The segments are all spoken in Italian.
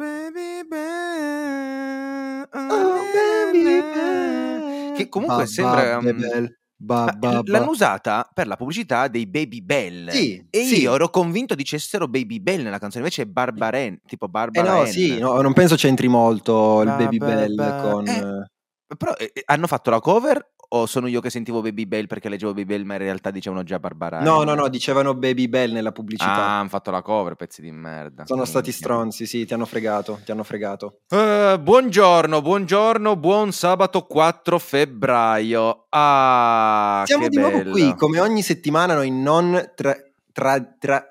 baby bell. Oh, baby bell. Che comunque Ba, sembra... ba, um. Ba, ah, ba, L'hanno usata per la pubblicità dei Baby Bell. Sì, e sì. io ero convinto dicessero Baby Bell nella canzone, invece è Barbaren, tipo Eh Barbara no, sì, no, non penso c'entri molto il Ba, Baby ba, Bell ba. con... Eh, eh, Però eh, eh, hanno fatto la cover o sono io che sentivo Baby Bell perché leggevo Baby Bell ma in realtà dicevano già Barbara No, Ann? no, no, dicevano Baby Bell nella pubblicità. Ah, hanno fatto la cover, pezzi di merda. Sono stati stronzi, sì, ti hanno fregato, ti hanno fregato. Eh, buongiorno, buongiorno, buon sabato 4 febbraio. Ah, Siamo che di nuovo bello. qui, come ogni settimana noi non tra... tra, tra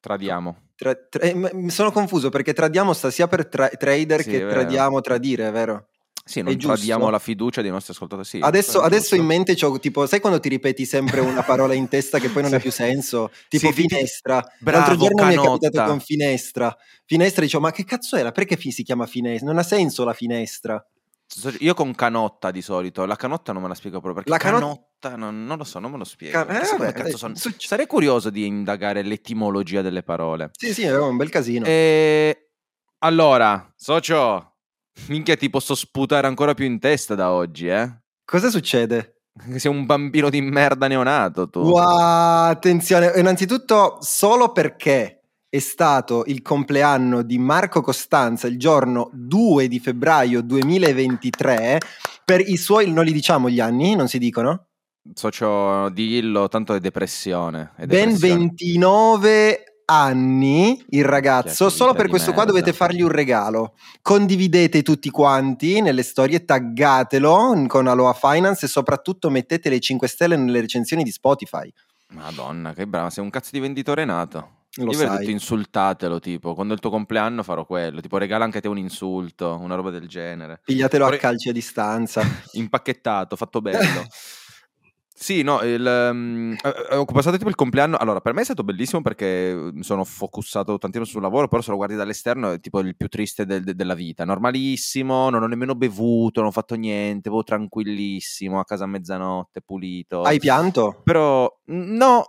Tradiamo. tra- tra- eh, sono confuso perché tradiamo sta sia per tra- trader Sì, che tradiamo tradire, vero? Sì, non tradiamo la fiducia dei nostri ascoltatori. Sì, adesso, è adesso in mente c'ho tipo, sai quando ti ripeti sempre una parola in testa che poi non Sì. ha più senso? Tipo Sì, finestra. Bravo, L'altro giorno mi è canotta. capitato con finestra. Finestra dicevo, ma che cazzo era? Perché si chiama finestra? Non ha senso la finestra. Io con canotta di solito, la canotta non me la spiego proprio perché La cano- canotta non, non lo so, non me lo spiego. Ca- eh, vabbè, cazzo eh, sono- su- Sarei curioso di indagare l'etimologia delle parole. Sì, sì, era un bel casino. E... Allora, socio, minchia ti posso sputare ancora più in testa da oggi, eh? Cosa succede? Sei un bambino di merda neonato tu. Wow, attenzione, innanzitutto solo perché è stato il compleanno di Marco Costanza il giorno 2 di febbraio 2023, per i suoi, non li diciamo gli anni, non si dicono? Socio, dillo, tanto è depressione. È Ben depressione. 29 anni il ragazzo, Che solo per questo qua merda. dovete fargli un regalo. Condividete tutti quanti nelle storie, taggatelo con Aloha Finance e soprattutto mettete le 5 stelle nelle recensioni di Spotify. Madonna, che brava, sei un cazzo di venditore nato. Lo Io sai. detto insultatelo, tipo, quando è il tuo compleanno farò quello, tipo regala anche a te un insulto, una roba del genere. Pigliatelo a Vorrei- calci a distanza. Impacchettato, fatto bello. Sì, no, il, um, ho passato tipo il compleanno. Allora, per me è stato bellissimo perché mi sono focussato tantissimo sul lavoro, però se lo guardi dall'esterno è tipo il più triste del- de- della vita. Normalissimo, non ho nemmeno bevuto, non ho fatto niente, avevo tranquillissimo, a casa a mezzanotte, pulito. Hai pianto? Però, mm, no,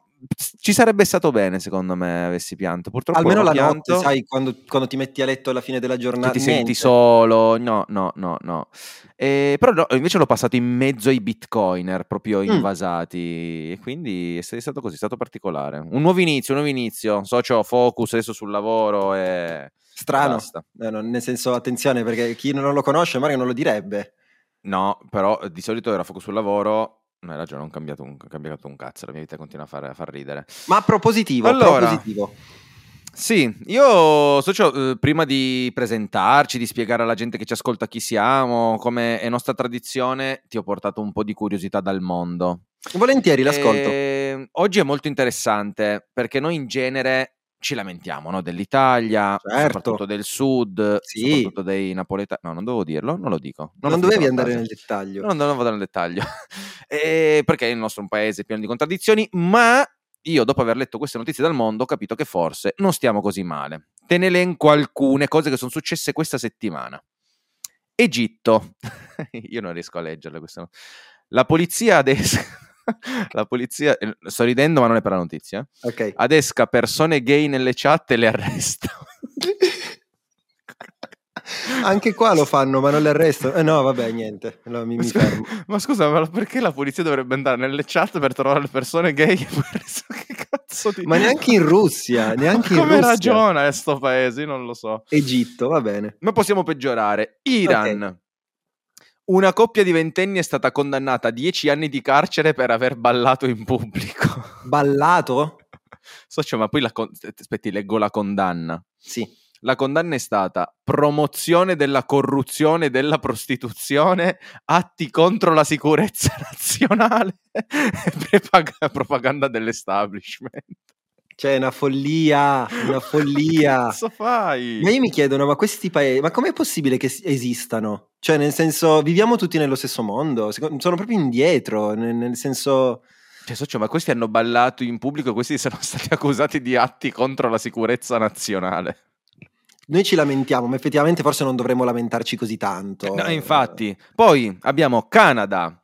ci sarebbe stato bene secondo me avessi pianto. Purtroppo Almeno la ho notte, pianto. sai, quando, quando ti metti a letto alla fine della che giornata. ti senti niente. solo, no, no, no, no. Eh, però no, invece l'ho passato in mezzo ai bitcoiner proprio Mm. invasati e quindi è stato così, è stato particolare. Un nuovo inizio, un nuovo inizio, socio focus adesso sul lavoro e Strano. Eh, no, nel senso, attenzione, perché chi non lo conosce magari non lo direbbe. No, però di solito era focus sul lavoro. Non hai ragione, non cambiato un, cambiato un cazzo, la mia vita continua a far, a far ridere. Ma propositivo, Allora. propositivo. Sì, io socio, eh, prima di presentarci, di spiegare alla gente che ci ascolta chi siamo, come è nostra tradizione, ti ho portato un po' di curiosità dal mondo. Volentieri, l'ascolto. E oggi è molto interessante perché noi in genere ci lamentiamo no? dell'Italia, Certo. soprattutto del sud, Sì. soprattutto dei napoletani. No, non dovevo dirlo, non lo dico. non ho finito dovevi andare nel dettaglio. No, non vado nel dettaglio. Eh, perché il nostro è un paese pieno di contraddizioni, ma io dopo aver letto queste notizie dal mondo ho capito che forse non stiamo così male. Te ne elenco alcune cose che sono successe questa settimana. Egitto. io non riesco a leggerle queste no- La polizia adesso... La polizia... eh, Sto ridendo ma non è per la notizia. eh. Ok. Adesca persone gay nelle chat e le arresta. Anche qua lo fanno, ma non le arrestano. Eh no, vabbè, niente. No, mi, mi fermo. Ma scusa, ma perché la polizia dovrebbe andare nelle chat per trovare le persone gay? che cazzo di... Ma neanche in Russia, neanche in Come Russia. ragiona eh, sto paese? Io non lo so. Egitto, va bene. Ma possiamo peggiorare. Iran. Una coppia di ventenni è stata condannata a 10 anni di carcere per aver ballato in pubblico. Ballato? Socio, ma poi la con- aspetti, leggo la condanna. Sì. La condanna è stata promozione della corruzione e della prostituzione, atti contro la sicurezza nazionale e propaganda dell'establishment. Cioè, una follia, una follia. Cazzo fai? Ma io mi chiedono, ma questi paesi, ma com'è possibile che esistano? Cioè, nel senso, viviamo tutti nello stesso mondo? Sono proprio indietro, nel, nel senso... Cioè, socio, ma questi hanno ballato in pubblico e questi sono stati accusati di atti contro la sicurezza nazionale. Noi ci lamentiamo, ma effettivamente forse non dovremmo lamentarci così tanto. No, infatti. Poi abbiamo Canada.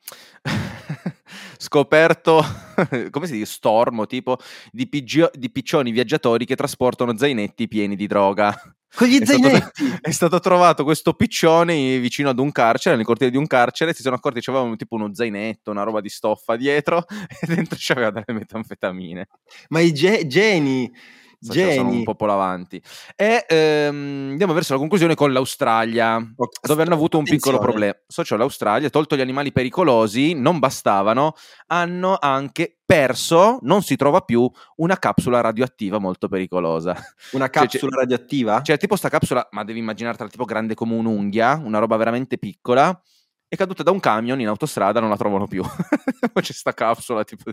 Scoperto, come si dice, stormo, tipo di, pigio- di piccioni viaggiatori che trasportano zainetti pieni di droga. Con gli È zainetti! stato, è stato trovato questo piccione vicino ad un carcere, nel cortile di un carcere, si sono accorti che aveva tipo uno zainetto, una roba di stoffa dietro e dentro c'aveva delle metanfetamine. Ma i ge- geni! Cioè, sono un Geni! po' avanti. E ehm, andiamo verso la conclusione con l'Australia, Ok, dove hanno avuto un piccolo problema. So, cioè, l'Australia, tolto gli animali pericolosi, non bastavano, hanno anche perso, non si trova più, una capsula radioattiva molto pericolosa. Una Cioè, capsula radioattiva? Cioè, tipo sta capsula, ma devi immaginartela tipo grande come un'unghia, una roba veramente piccola, è caduta da un camion in autostrada, non la trovano più. Poi c'è sta capsula tipo,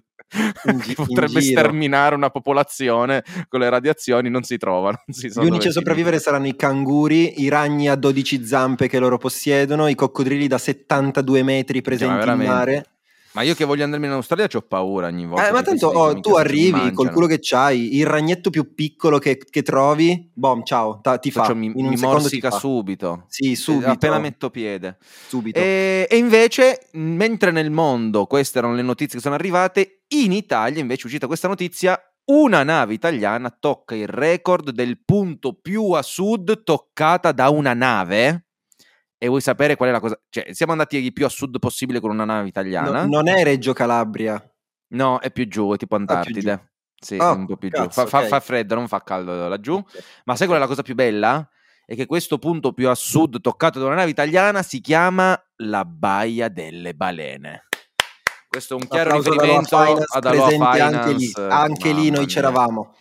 In che in potrebbe sterminare una popolazione con le radiazioni, non si trova. Non si Gli unici a sopravvivere saranno i canguri, i ragni a 12 zampe che loro possiedono, i coccodrilli da 72 metri presenti in veramente. mare. Ma io che voglio andarmi in Australia ho paura ogni volta. Eh, ma tanto oh, tu "Minchia, se ci arrivi col mangiano". culo che c'hai, il ragnetto più piccolo che, che trovi, bom, ciao, ta- ti fa. Faccio- mi, un mi ti morsica subito. Sì, Eh, subito. Appena metto piede. subito. E, e invece, mentre nel mondo queste erano le notizie che sono arrivate, in Italia invece è uscita questa notizia. Una nave italiana tocca il record del punto più a sud toccata da una nave. E vuoi sapere qual è la cosa? Cioè, siamo andati il più a sud possibile con una nave No- italiana. non è Reggio Calabria. No, è più giù, è tipo giù. Antartide. Sì, Oh, un po' più giù. cazzo, Fa, fa- ok. fa freddo, non fa caldo laggiù. Ma sai qual è la cosa più bella? È che questo punto più a sud toccato da una nave italiana si chiama la Baia delle Balene. Questo è un chiaro Applauso riferimento ad Aloha Finance. anche lì, anche lì noi c'eravamo.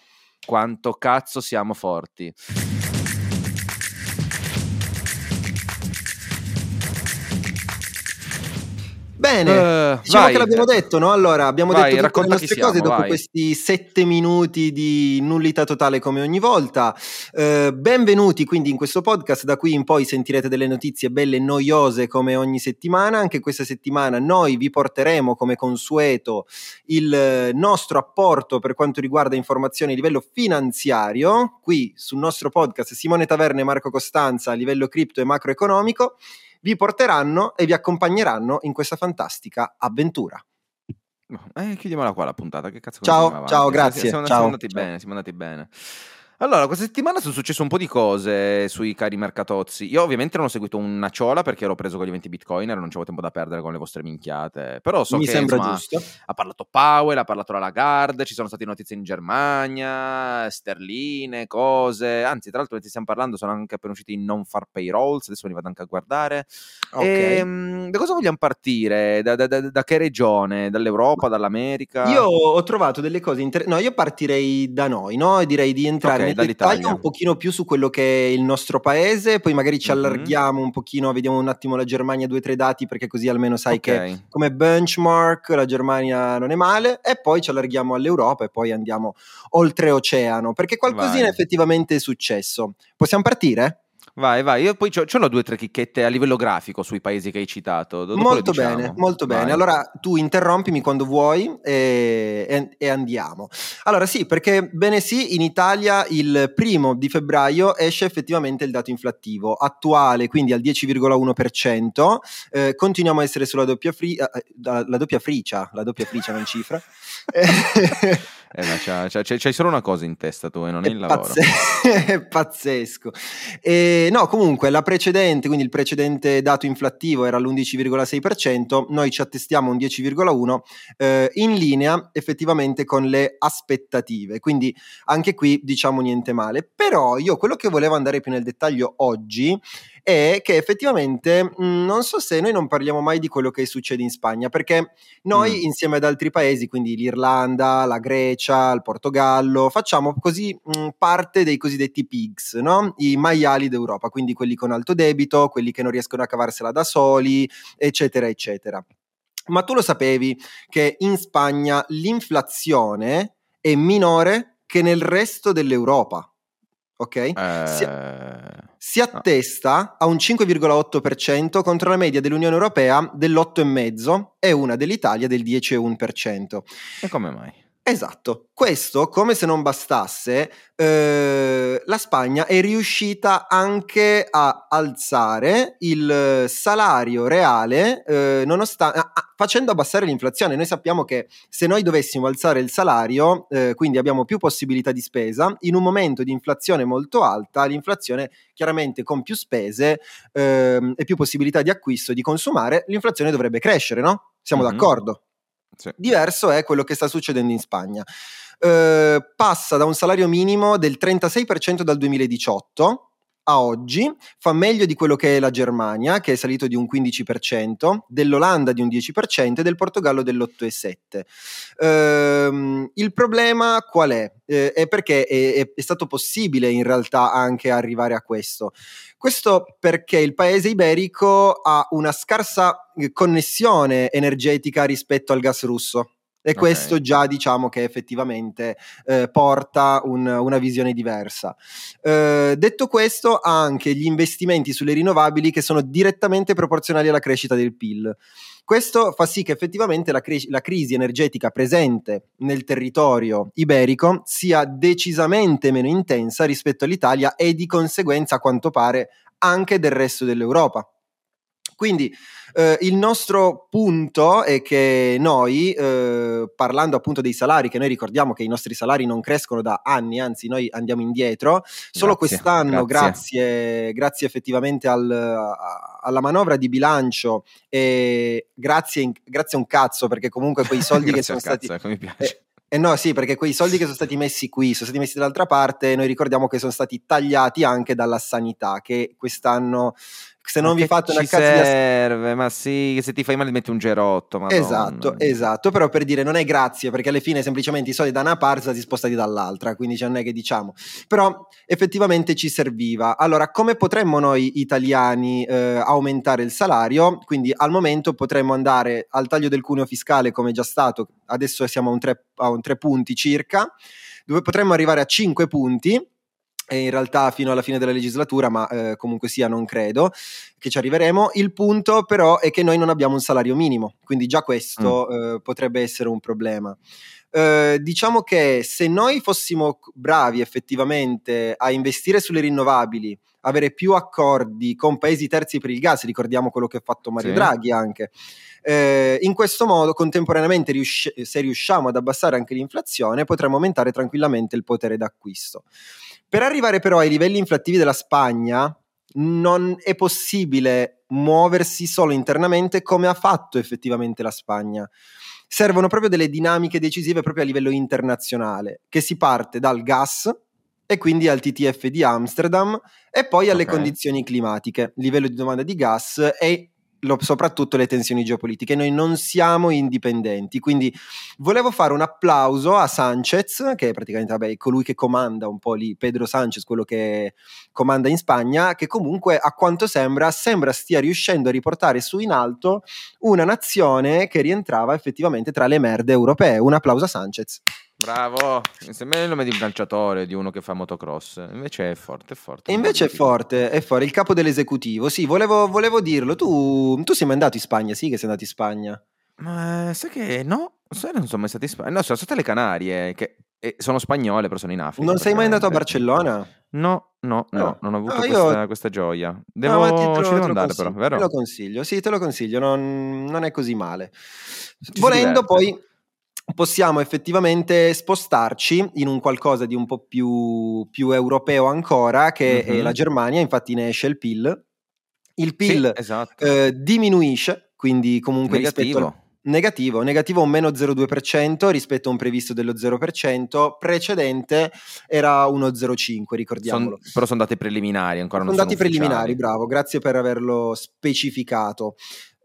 Quanto cazzo siamo forti. Bene, Eh, diciamo vai. che l'abbiamo detto, no? Allora, abbiamo Vai, detto tutte le nostre siamo, cose dopo vai. questi sette minuti di nullità totale come ogni volta. Eh, benvenuti quindi in questo podcast, da qui in poi sentirete delle notizie belle e noiose come ogni settimana. Anche questa settimana noi vi porteremo come consueto il eh, nostro apporto per quanto riguarda informazioni a livello finanziario. Qui sul nostro podcast Simone Taverna e Marco Costanza a livello cripto e macroeconomico vi porteranno e vi accompagneranno in questa fantastica avventura. Eh, chiudiamola qua la puntata. Che cazzo Ciao, ciao, avanti? grazie, Siamo, ciao, siamo andati ciao. bene, siamo andati bene. Allora, questa settimana sono successe un po' di cose sui cari mercatozzi. Io ovviamente non ho seguito una ciola perché ero preso con gli eventi bitcoiner, non c'avevo tempo da perdere con le vostre minchiate. Però so Mi che sembra insomma, giusto. ha parlato Powell, ha parlato la Lagarde, ci sono state notizie in Germania, sterline, cose. Anzi, tra l'altro, mentre stiamo parlando, sono anche appena usciti i non far payrolls. Adesso li vado anche a guardare. Ok. Ehm, da cosa vogliamo partire? Da, da- da- da che regione? Dall'Europa, dall'America? Io ho trovato delle cose interessanti. No, io partirei da noi, no? E direi di entrare Ok, nel dall'Italia. un pochino più su quello che è il nostro paese, poi magari ci Mhm. allarghiamo un pochino, vediamo un attimo la Germania, due o tre dati, perché così almeno sai Ok. che come benchmark la Germania non è male, e poi ci allarghiamo all'Europa e poi andiamo oltreoceano, perché qualcosina Vai. effettivamente è successo. Possiamo partire? Vai, vai. Io poi ce l'ho due o tre chicchette a livello grafico sui paesi che hai citato. Dopo le molto diciamo. bene, molto Vai. bene. Allora tu interrompimi quando vuoi e, e- e andiamo. Allora sì, perché bene sì, in Italia il primo di febbraio esce effettivamente il dato inflattivo attuale, quindi al 10,1%. Eh, continuiamo a essere sulla doppia, fri- eh, eh, la, la doppia fricia, la doppia fricia non cifra. Eh, ma c'ha- c'ha- c'hai c'hai solo una cosa in testa tu e non è il È, lavoro. pazze- è pazzesco. E, no, comunque la precedente, quindi il precedente dato inflattivo era l'11,6%, noi ci attestiamo un 10,1% eh, in linea effettivamente con le aspettative, quindi anche qui diciamo niente male. Però io quello che volevo andare più nel dettaglio oggi è che effettivamente mh, non so se noi non parliamo mai di quello che succede in Spagna, perché noi Mm. insieme ad altri paesi, quindi l'Irlanda, la Grecia, il Portogallo, facciamo così mh, parte dei cosiddetti pigs, no? i maiali d'Europa, quindi quelli con alto debito, quelli che non riescono a cavarsela da soli, eccetera, eccetera. Ma tu lo sapevi che in Spagna l'inflazione è minore che nel resto dell'Europa? Ok? Si- Eh, si attesta a un 5,8% contro la media dell'Unione Europea dell'8,5% e una dell'Italia del 10,1%. E come mai? Esatto, questo come se non bastasse, eh, la Spagna è riuscita anche a alzare il salario reale eh, nonostante, ah, facendo abbassare l'inflazione. Noi sappiamo che se noi dovessimo alzare il salario, eh, quindi abbiamo più possibilità di spesa, in un momento di inflazione molto alta, l'inflazione chiaramente con più spese ehm, e più possibilità di acquisto e di consumare, l'inflazione dovrebbe crescere, no? Siamo mm-hmm. d'accordo? Sì. Diverso è quello che sta succedendo in Spagna. Eh, passa da un salario minimo del 36% dal 2018 a oggi fa meglio di quello che è la Germania, che è salito di un 15%, dell'Olanda di un 10% e del Portogallo dell'8,7%. Ehm, il problema qual è? Eh, è perché è, è, stato possibile in realtà anche arrivare a questo. Questo perché il paese iberico ha una scarsa connessione energetica rispetto al gas russo. E okay. questo già diciamo che effettivamente eh, porta un, una visione diversa. Eh, detto questo, ha anche gli investimenti sulle rinnovabili che sono direttamente proporzionali alla crescita del PIL. Questo fa sì che effettivamente la, cre- la, crisi energetica presente nel territorio iberico sia decisamente meno intensa rispetto all'Italia e di conseguenza, a quanto pare, anche del resto dell'Europa. Quindi eh, il nostro punto è che noi, eh, parlando appunto dei salari, che noi ricordiamo che i nostri salari non crescono da anni, anzi noi andiamo indietro, solo grazie, quest'anno, grazie. grazie, grazie effettivamente al, a, alla manovra di bilancio e grazie, grazie a un cazzo, perché comunque quei soldi che sono stati... Cazzo, ecco, mi piace. Eh, eh no, sì, perché quei soldi che sono stati messi qui, sono stati messi dall'altra parte, noi ricordiamo che sono stati tagliati anche dalla sanità, che quest'anno se non vi fate una cazzo serve, di... ma sì, se ti fai male metti un gerotto. Madonna. Esatto, esatto, però per dire non è grazie, perché alla fine semplicemente i soldi da una parte sono spostati dall'altra, quindi cioè non è che diciamo. Però effettivamente ci serviva. Allora, come potremmo noi italiani eh, aumentare il salario? Quindi al momento potremmo andare al taglio del cuneo fiscale come già stato, adesso siamo a un 3, a un 3 punti circa, dove potremmo arrivare a 5 punti in realtà fino alla fine della legislatura, ma eh, comunque sia non credo che ci arriveremo. Il punto però è che noi non abbiamo un salario minimo, quindi già questo mm. eh, potrebbe essere un problema. Eh, diciamo che se noi fossimo bravi effettivamente a investire sulle rinnovabili, avere più accordi con paesi terzi per il gas, ricordiamo quello che ha fatto Mario sì. Draghi anche, eh, in questo modo, contemporaneamente, riusci- se riusciamo ad abbassare anche l'inflazione, potremmo aumentare tranquillamente il potere d'acquisto. Per arrivare però ai livelli inflattivi della Spagna, non è possibile muoversi solo internamente come ha fatto effettivamente la Spagna. Servono proprio delle dinamiche decisive proprio a livello internazionale, che si parte dal gas e quindi al TTF di Amsterdam e poi alle okay. condizioni climatiche, livello di domanda di gas e lo, soprattutto le tensioni geopolitiche. Noi non siamo indipendenti, quindi volevo fare un applauso a Sanchez, che è praticamente vabbè, colui che comanda un po' lì, Pedro Sanchez, quello che comanda in Spagna, che comunque a quanto sembra, sembra stia riuscendo a riportare su in alto una nazione che rientrava effettivamente tra le merde europee. Un applauso a Sanchez. Bravo, sembra il nome di un calciatore, di uno che fa motocross. Invece è forte, è forte. E invece è forte, è forte. Il capo dell'esecutivo. Sì, volevo, volevo dirlo. Tu, tu, sei mai andato in Spagna? Sì, che sei andato in Spagna. Ma sai che no? Sai, non sono mai stato in Spagna. No, sono state le Canarie, che eh, sono spagnole, però sono in Africa. Non sei mai andato a Barcellona? No, no, no, no non ho avuto ah, questa, io... questa, gioia. Devo, no, te, ci devo andare però, vero? Te lo consiglio, sì, te lo consiglio, non, non è così male. Ci Volendo poi possiamo effettivamente spostarci in un qualcosa di un po' più, più europeo ancora, che mm-hmm. è la Germania, infatti ne esce il PIL. Il PIL sì, esatto. eh, diminuisce, quindi comunque negativo. rispetto al negativo, negativo un meno 0,2% rispetto a un previsto dello 0%, precedente era uno 0,5, ricordiamolo. Son, però sono dati preliminari, ancora non sono dati preliminari, bravo, grazie per averlo specificato.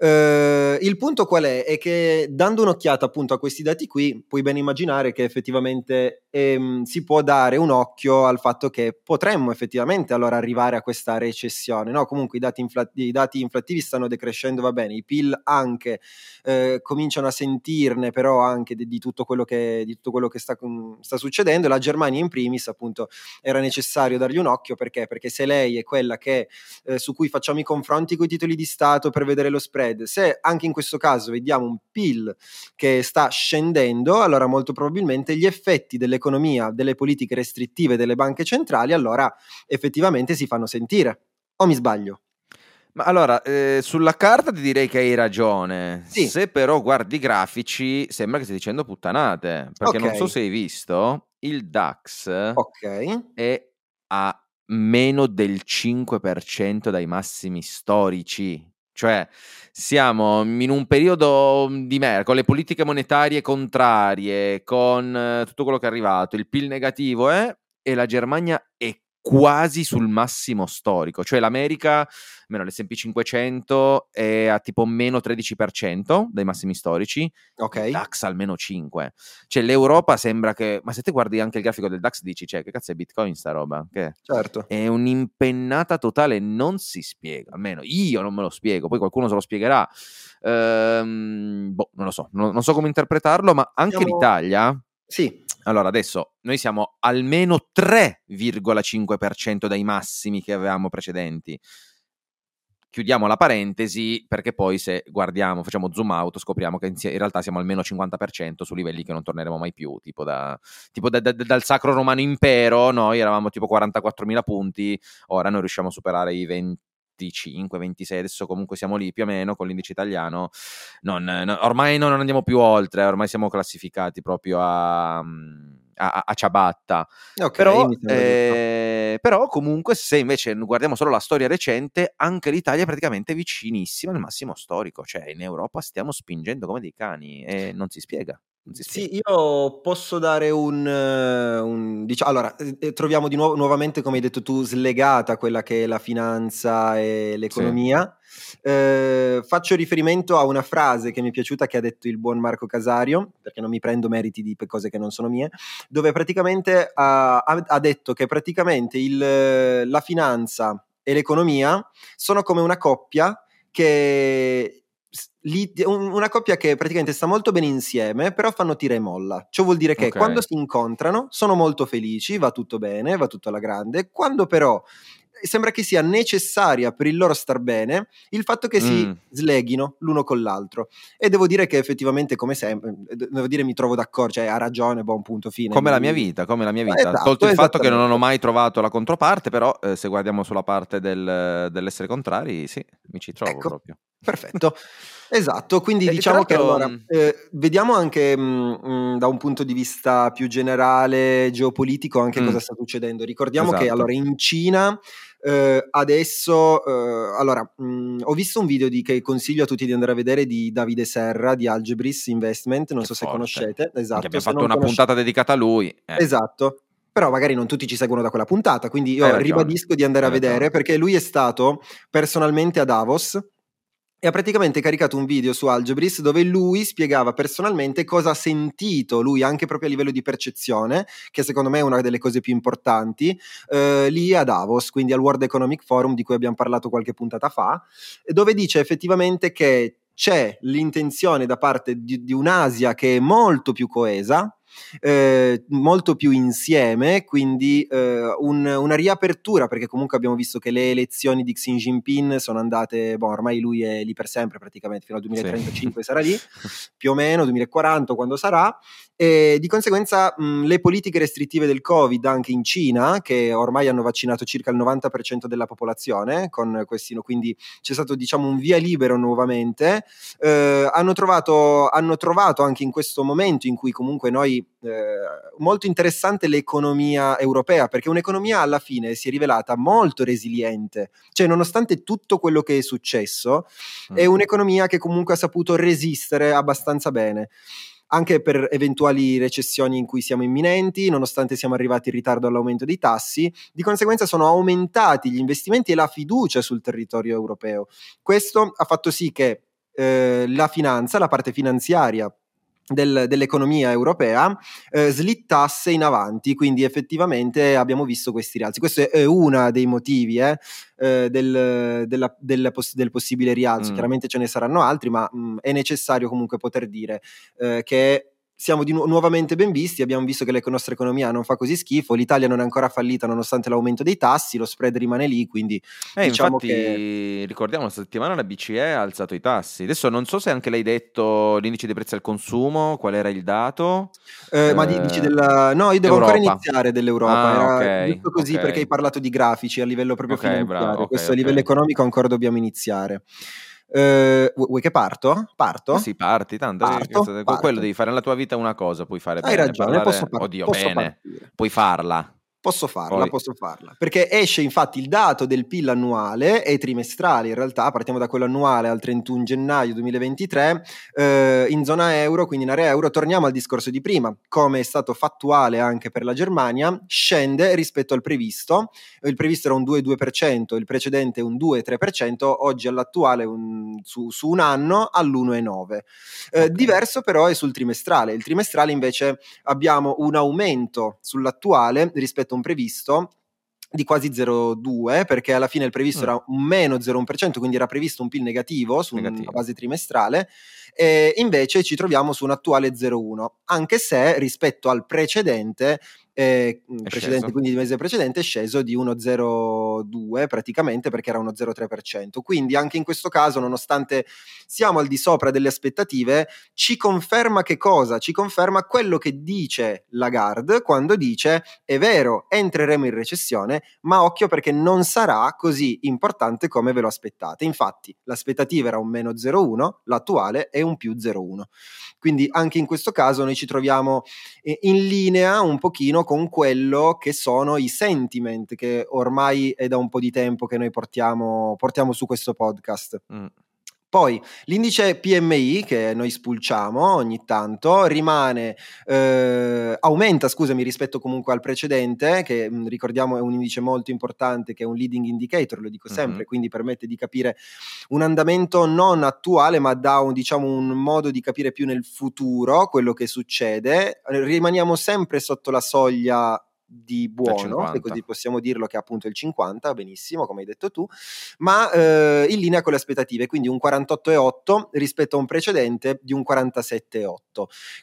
Uh, il punto qual è? È che dando un'occhiata appunto a questi dati qui, puoi ben immaginare che effettivamente ehm, si può dare un occhio al fatto che potremmo effettivamente allora arrivare a questa recessione. No? Comunque i dati, infla- i dati, inflattivi stanno decrescendo, va bene, i PIL anche eh, cominciano a sentirne però anche di, di, tutto quello che, tutto quello che sta, sta succedendo. La Germania in primis appunto era necessario dargli un occhio perché? Perché se lei è quella che, eh, su cui facciamo i confronti con i titoli di Stato per vedere lo spread, se anche in questo caso vediamo un PIL che sta scendendo, allora molto probabilmente gli effetti dell'economia, delle politiche restrittive delle banche centrali, allora effettivamente si fanno sentire. O mi sbaglio? Ma allora, eh, sulla carta ti direi che hai ragione. Sì. Se però guardi i grafici, sembra che stai dicendo puttanate. Perché non so se hai visto, il DAX Ok, è a meno del 5% dai massimi storici. Cioè, siamo in un periodo di merda, con le politiche monetarie contrarie, con eh, tutto quello che è arrivato, il PIL negativo, eh, e la Germania è quasi sul massimo storico. Cioè, l'America, almeno l'S&P 500, è a tipo meno 13% dai massimi storici, il ok. DAX almeno 5. Cioè l'Europa sembra che... Ma se te guardi anche il grafico del DAX dici, cioè, che cazzo è Bitcoin sta roba? Che Certo. è un'impennata totale, non si spiega, almeno io non me lo spiego, poi qualcuno se lo spiegherà. Ehm, boh, non lo so, non, non so come interpretarlo, ma anche Siamo- l'Italia... Sì, Allora, adesso noi siamo almeno 3,5% dai massimi che avevamo precedenti. Chiudiamo la parentesi perché poi se guardiamo, facciamo zoom out, scopriamo che in, realtà siamo almeno 50% su livelli che non torneremo mai più, tipo, da, tipo da- da- dal Sacro Romano Impero, noi eravamo tipo 44.000 punti, ora noi riusciamo a superare i 25, 26, adesso comunque siamo lì più o meno con l'indice italiano, non- no- ormai non andiamo più oltre, ormai siamo classificati proprio a, a- a ciabatta. ok. Però, eh, però comunque se invece guardiamo solo la storia recente, anche l'Italia è praticamente vicinissima al massimo storico, cioè in Europa stiamo spingendo come dei cani e non si spiega. Sì, io posso dare un, eh, un- diciamo, allora, eh, eh, troviamo di nuovo nuovamente, come hai detto tu, slegata quella che è la finanza e l'economia. Eh, faccio riferimento a una frase che mi è piaciuta che ha detto il buon Marco Casario, perché non mi prendo meriti di cose che non sono mie, dove praticamente ha, ha- detto che praticamente il- la finanza e l'economia sono come una coppia che una coppia che praticamente sta molto bene insieme, però fanno tira e molla. Ciò vuol dire che Ok. quando si incontrano sono molto felici, va tutto bene, va tutto alla grande. Quando però sembra che sia necessaria per il loro star bene il fatto che si Mm. sleghino l'uno con l'altro. E devo dire che effettivamente, come sempre, devo dire mi trovo d'accordo, cioè ha ragione, buon punto fine. Come la Mi- mia vita, come la mia vita. Esatto, Tolto il fatto che non ho mai trovato la controparte, però eh, se guardiamo sulla parte del- dell'essere contrari, sì, mi ci trovo Ecco. proprio. Perfetto, esatto, quindi E diciamo che allora mh, eh, vediamo anche mh, mh, da un punto di vista più generale geopolitico anche Mm. cosa sta succedendo. Ricordiamo che Esatto. allora in Cina eh, adesso, eh, allora mh, ho visto un video di, che consiglio a tutti di andare a vedere di Davide Serra di Algebris Investment, non Che so se forte. conoscete, Anche esatto. abbiamo se fatto una conosce- puntata dedicata a lui. eh. Esatto. Però magari non tutti ci seguono da quella puntata, quindi io ribadisco di andare a vedere perché lui è stato personalmente a Davos e ha praticamente caricato un video su Algebris dove lui spiegava personalmente cosa ha sentito lui anche proprio a livello di percezione, che secondo me è una delle cose più importanti, eh, lì a Davos, quindi al World Economic Forum di cui abbiamo parlato qualche puntata fa, dove dice effettivamente che c'è l'intenzione da parte di, di un'Asia che è molto più coesa, eh, molto più insieme, quindi eh, un- una riapertura, perché comunque abbiamo visto che le elezioni di Xi Jinping sono andate, boh, ormai lui è lì per sempre praticamente, fino al 2035 sarà lì, più o meno 2040 quando sarà, e di conseguenza mh, le politiche restrittive del Covid anche in Cina, che ormai hanno vaccinato circa il 90% della popolazione, con questi, quindi c'è stato diciamo un via libero nuovamente, eh, hanno, trovato, hanno trovato anche in questo momento in cui comunque noi, eh, molto interessante l'economia europea, perché un'economia alla fine si è rivelata molto resiliente, cioè nonostante tutto quello che è successo, è Mm. un'economia che comunque ha saputo resistere abbastanza bene. Anche per eventuali recessioni in cui siamo imminenti, nonostante siamo arrivati in ritardo all'aumento dei tassi, di conseguenza sono aumentati gli investimenti e la fiducia sul territorio europeo. Questo ha fatto sì che eh, la finanza, la parte finanziaria del, dell'economia europea eh, slittasse in avanti, quindi effettivamente abbiamo visto questi rialzi. Questo è uno dei motivi eh, eh, del, della, della poss- del, possibile rialzo, mm. chiaramente ce ne saranno altri, ma mh, mm, è necessario comunque poter dire eh, che siamo nu- nuovamente ben visti, abbiamo visto che la nostra economia non fa così schifo, l'Italia non è ancora fallita nonostante l'aumento dei tassi, lo spread rimane lì, quindi eh, diciamo infatti, che... ricordiamo, questa settimana la BCE ha alzato i tassi. Adesso non so se anche l'hai detto l'indice dei prezzi al consumo, qual era il dato? Eh, eh, ma dici della... No, io devo Europa. ancora iniziare dell'Europa, Ah, era ok, giusto così ok. perché hai parlato di grafici a livello proprio Ok, finanziario, bravo, questo a livello economico ancora dobbiamo iniziare. Eh, vu- vuoi che parto? Parto? Sì, parti, tanto Parto, eh, parto. quello devi fare nella tua vita una cosa, puoi fare Hai bene, ragione, parlare- posso, par- oddio, posso bene, partire. puoi farla. Posso farla, Poi- posso farla. Perché esce infatti il dato del PIL annuale e trimestrale, in realtà partiamo da quello annuale al 31 gennaio 2023 eh, in zona euro, quindi in area euro, torniamo al discorso di prima, come è stato fattuale anche per la Germania, scende rispetto al previsto, il previsto era un 2,2%, il precedente un 2,3%, oggi all'attuale un- su, su un anno all'1,9%. Eh, Ok. Diverso però è sul trimestrale, il trimestrale invece abbiamo un aumento sull'attuale rispetto a un previsto di quasi 0,2 perché alla fine il previsto Mm. era un meno 0,1%, quindi era previsto un PIL negativo su Negativo. una base trimestrale e invece ci troviamo su un attuale 0,1, anche se rispetto al precedente eh, precedente, quindi il mese precedente è sceso di 1,02 praticamente perché era uno 0,3%. Quindi anche in questo caso, nonostante siamo al di sopra delle aspettative, ci conferma che cosa? Ci conferma quello che dice Lagarde quando dice è vero, entreremo in recessione, ma occhio perché non sarà così importante come ve lo aspettate. Infatti, l'aspettativa era un meno 0,1, l'attuale è un più 0,1. Quindi anche in questo caso noi ci troviamo eh, in linea un pochino con quello che sono i sentiment che ormai è da un po' di tempo che noi portiamo, portiamo su questo podcast. Mm. Poi l'indice PMI che noi spulciamo ogni tanto rimane, eh, aumenta scusami rispetto comunque al precedente che mh, ricordiamo è un indice molto importante che è un leading indicator, lo dico sempre, Mhm. quindi permette di capire un andamento non attuale ma dà un, diciamo, un modo di capire più nel futuro quello che succede. Rimaniamo sempre sotto la soglia di buono, se 50. così possiamo dirlo, che è appunto il 50, benissimo, come hai detto tu, ma eh, in linea con le aspettative, quindi un 48,8 rispetto a un precedente di un 47,8.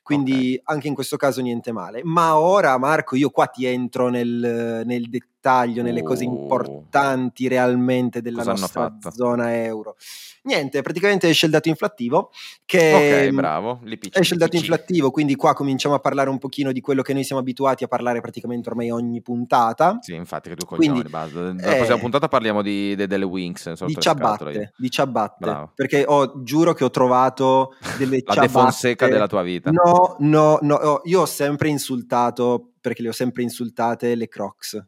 Quindi anche in questo caso niente male. Ma ora, Marco, io qua ti entro nel, nel dettaglio, nelle cose Oh. importanti realmente della Cosa nostra zona euro. Niente, praticamente esce il dato inflattivo che Ok, bravo. l'IPC, esce il dato inflattivo, quindi qua cominciamo a parlare un pochino di quello che noi siamo abituati a parlare praticamente ormai ogni puntata. Sì, infatti che tu coglioni, basta. Nella eh, prossima puntata parliamo di, de- delle Wings di ciabatte, di ciabatte, Bravo. perché ho, giuro che ho trovato delle La ciabatte. De Fonseca della tua vita. No, no, no, io ho sempre insultato, perché le ho sempre insultate, le Crocs.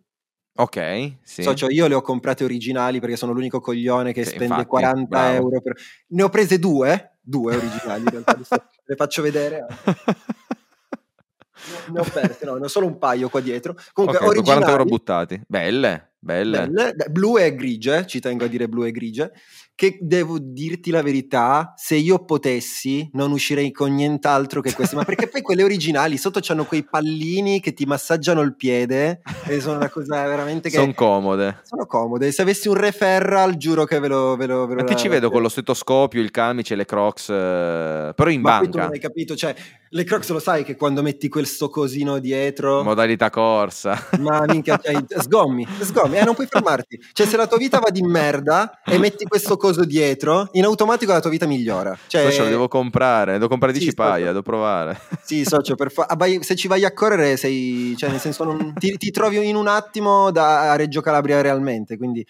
Ok, sì. Socio, io le ho comprate originali perché sono l'unico coglione che Sì, spende infatti, 40 bravo. euro per... Ne ho prese due, due originali in realtà, le faccio vedere. Ne- Ne ho perse, no, ne ho solo un paio qua dietro. Comunque, Ok, 40 euro buttati. Belle, belle. belle, blu e grigie, ci tengo a dire blu e grigie, che devo dirti la verità, se io potessi non uscirei con nient'altro che queste, ma perché poi quelle originali sotto c'hanno quei pallini che ti massaggiano il piede e sono una cosa veramente che... Sono comode. Sono comode. Se avessi un referral, giuro che ve lo. Ve lo, ve lo Ma ti ci vedo con lo stetoscopio, il camice, le crocs, eh, però in Ma poi tu banca. non hai capito, cioè, le Crocs lo sai che quando metti quel sto cosino dietro. Modalità corsa. Ma minchia, cioè, sgommi, sgommi, eh, non puoi fermarti. Cioè, se la tua vita va di merda e metti questo coso dietro, in automatico la tua vita migliora. Cioè, Socio, lo devo comprare, devo comprare 10 Sì, paia, devo provare. Sì, socio, per fa- se ci vai a correre sei, cioè nel senso non- ti, ti trovi in un attimo da Reggio Calabria realmente, quindi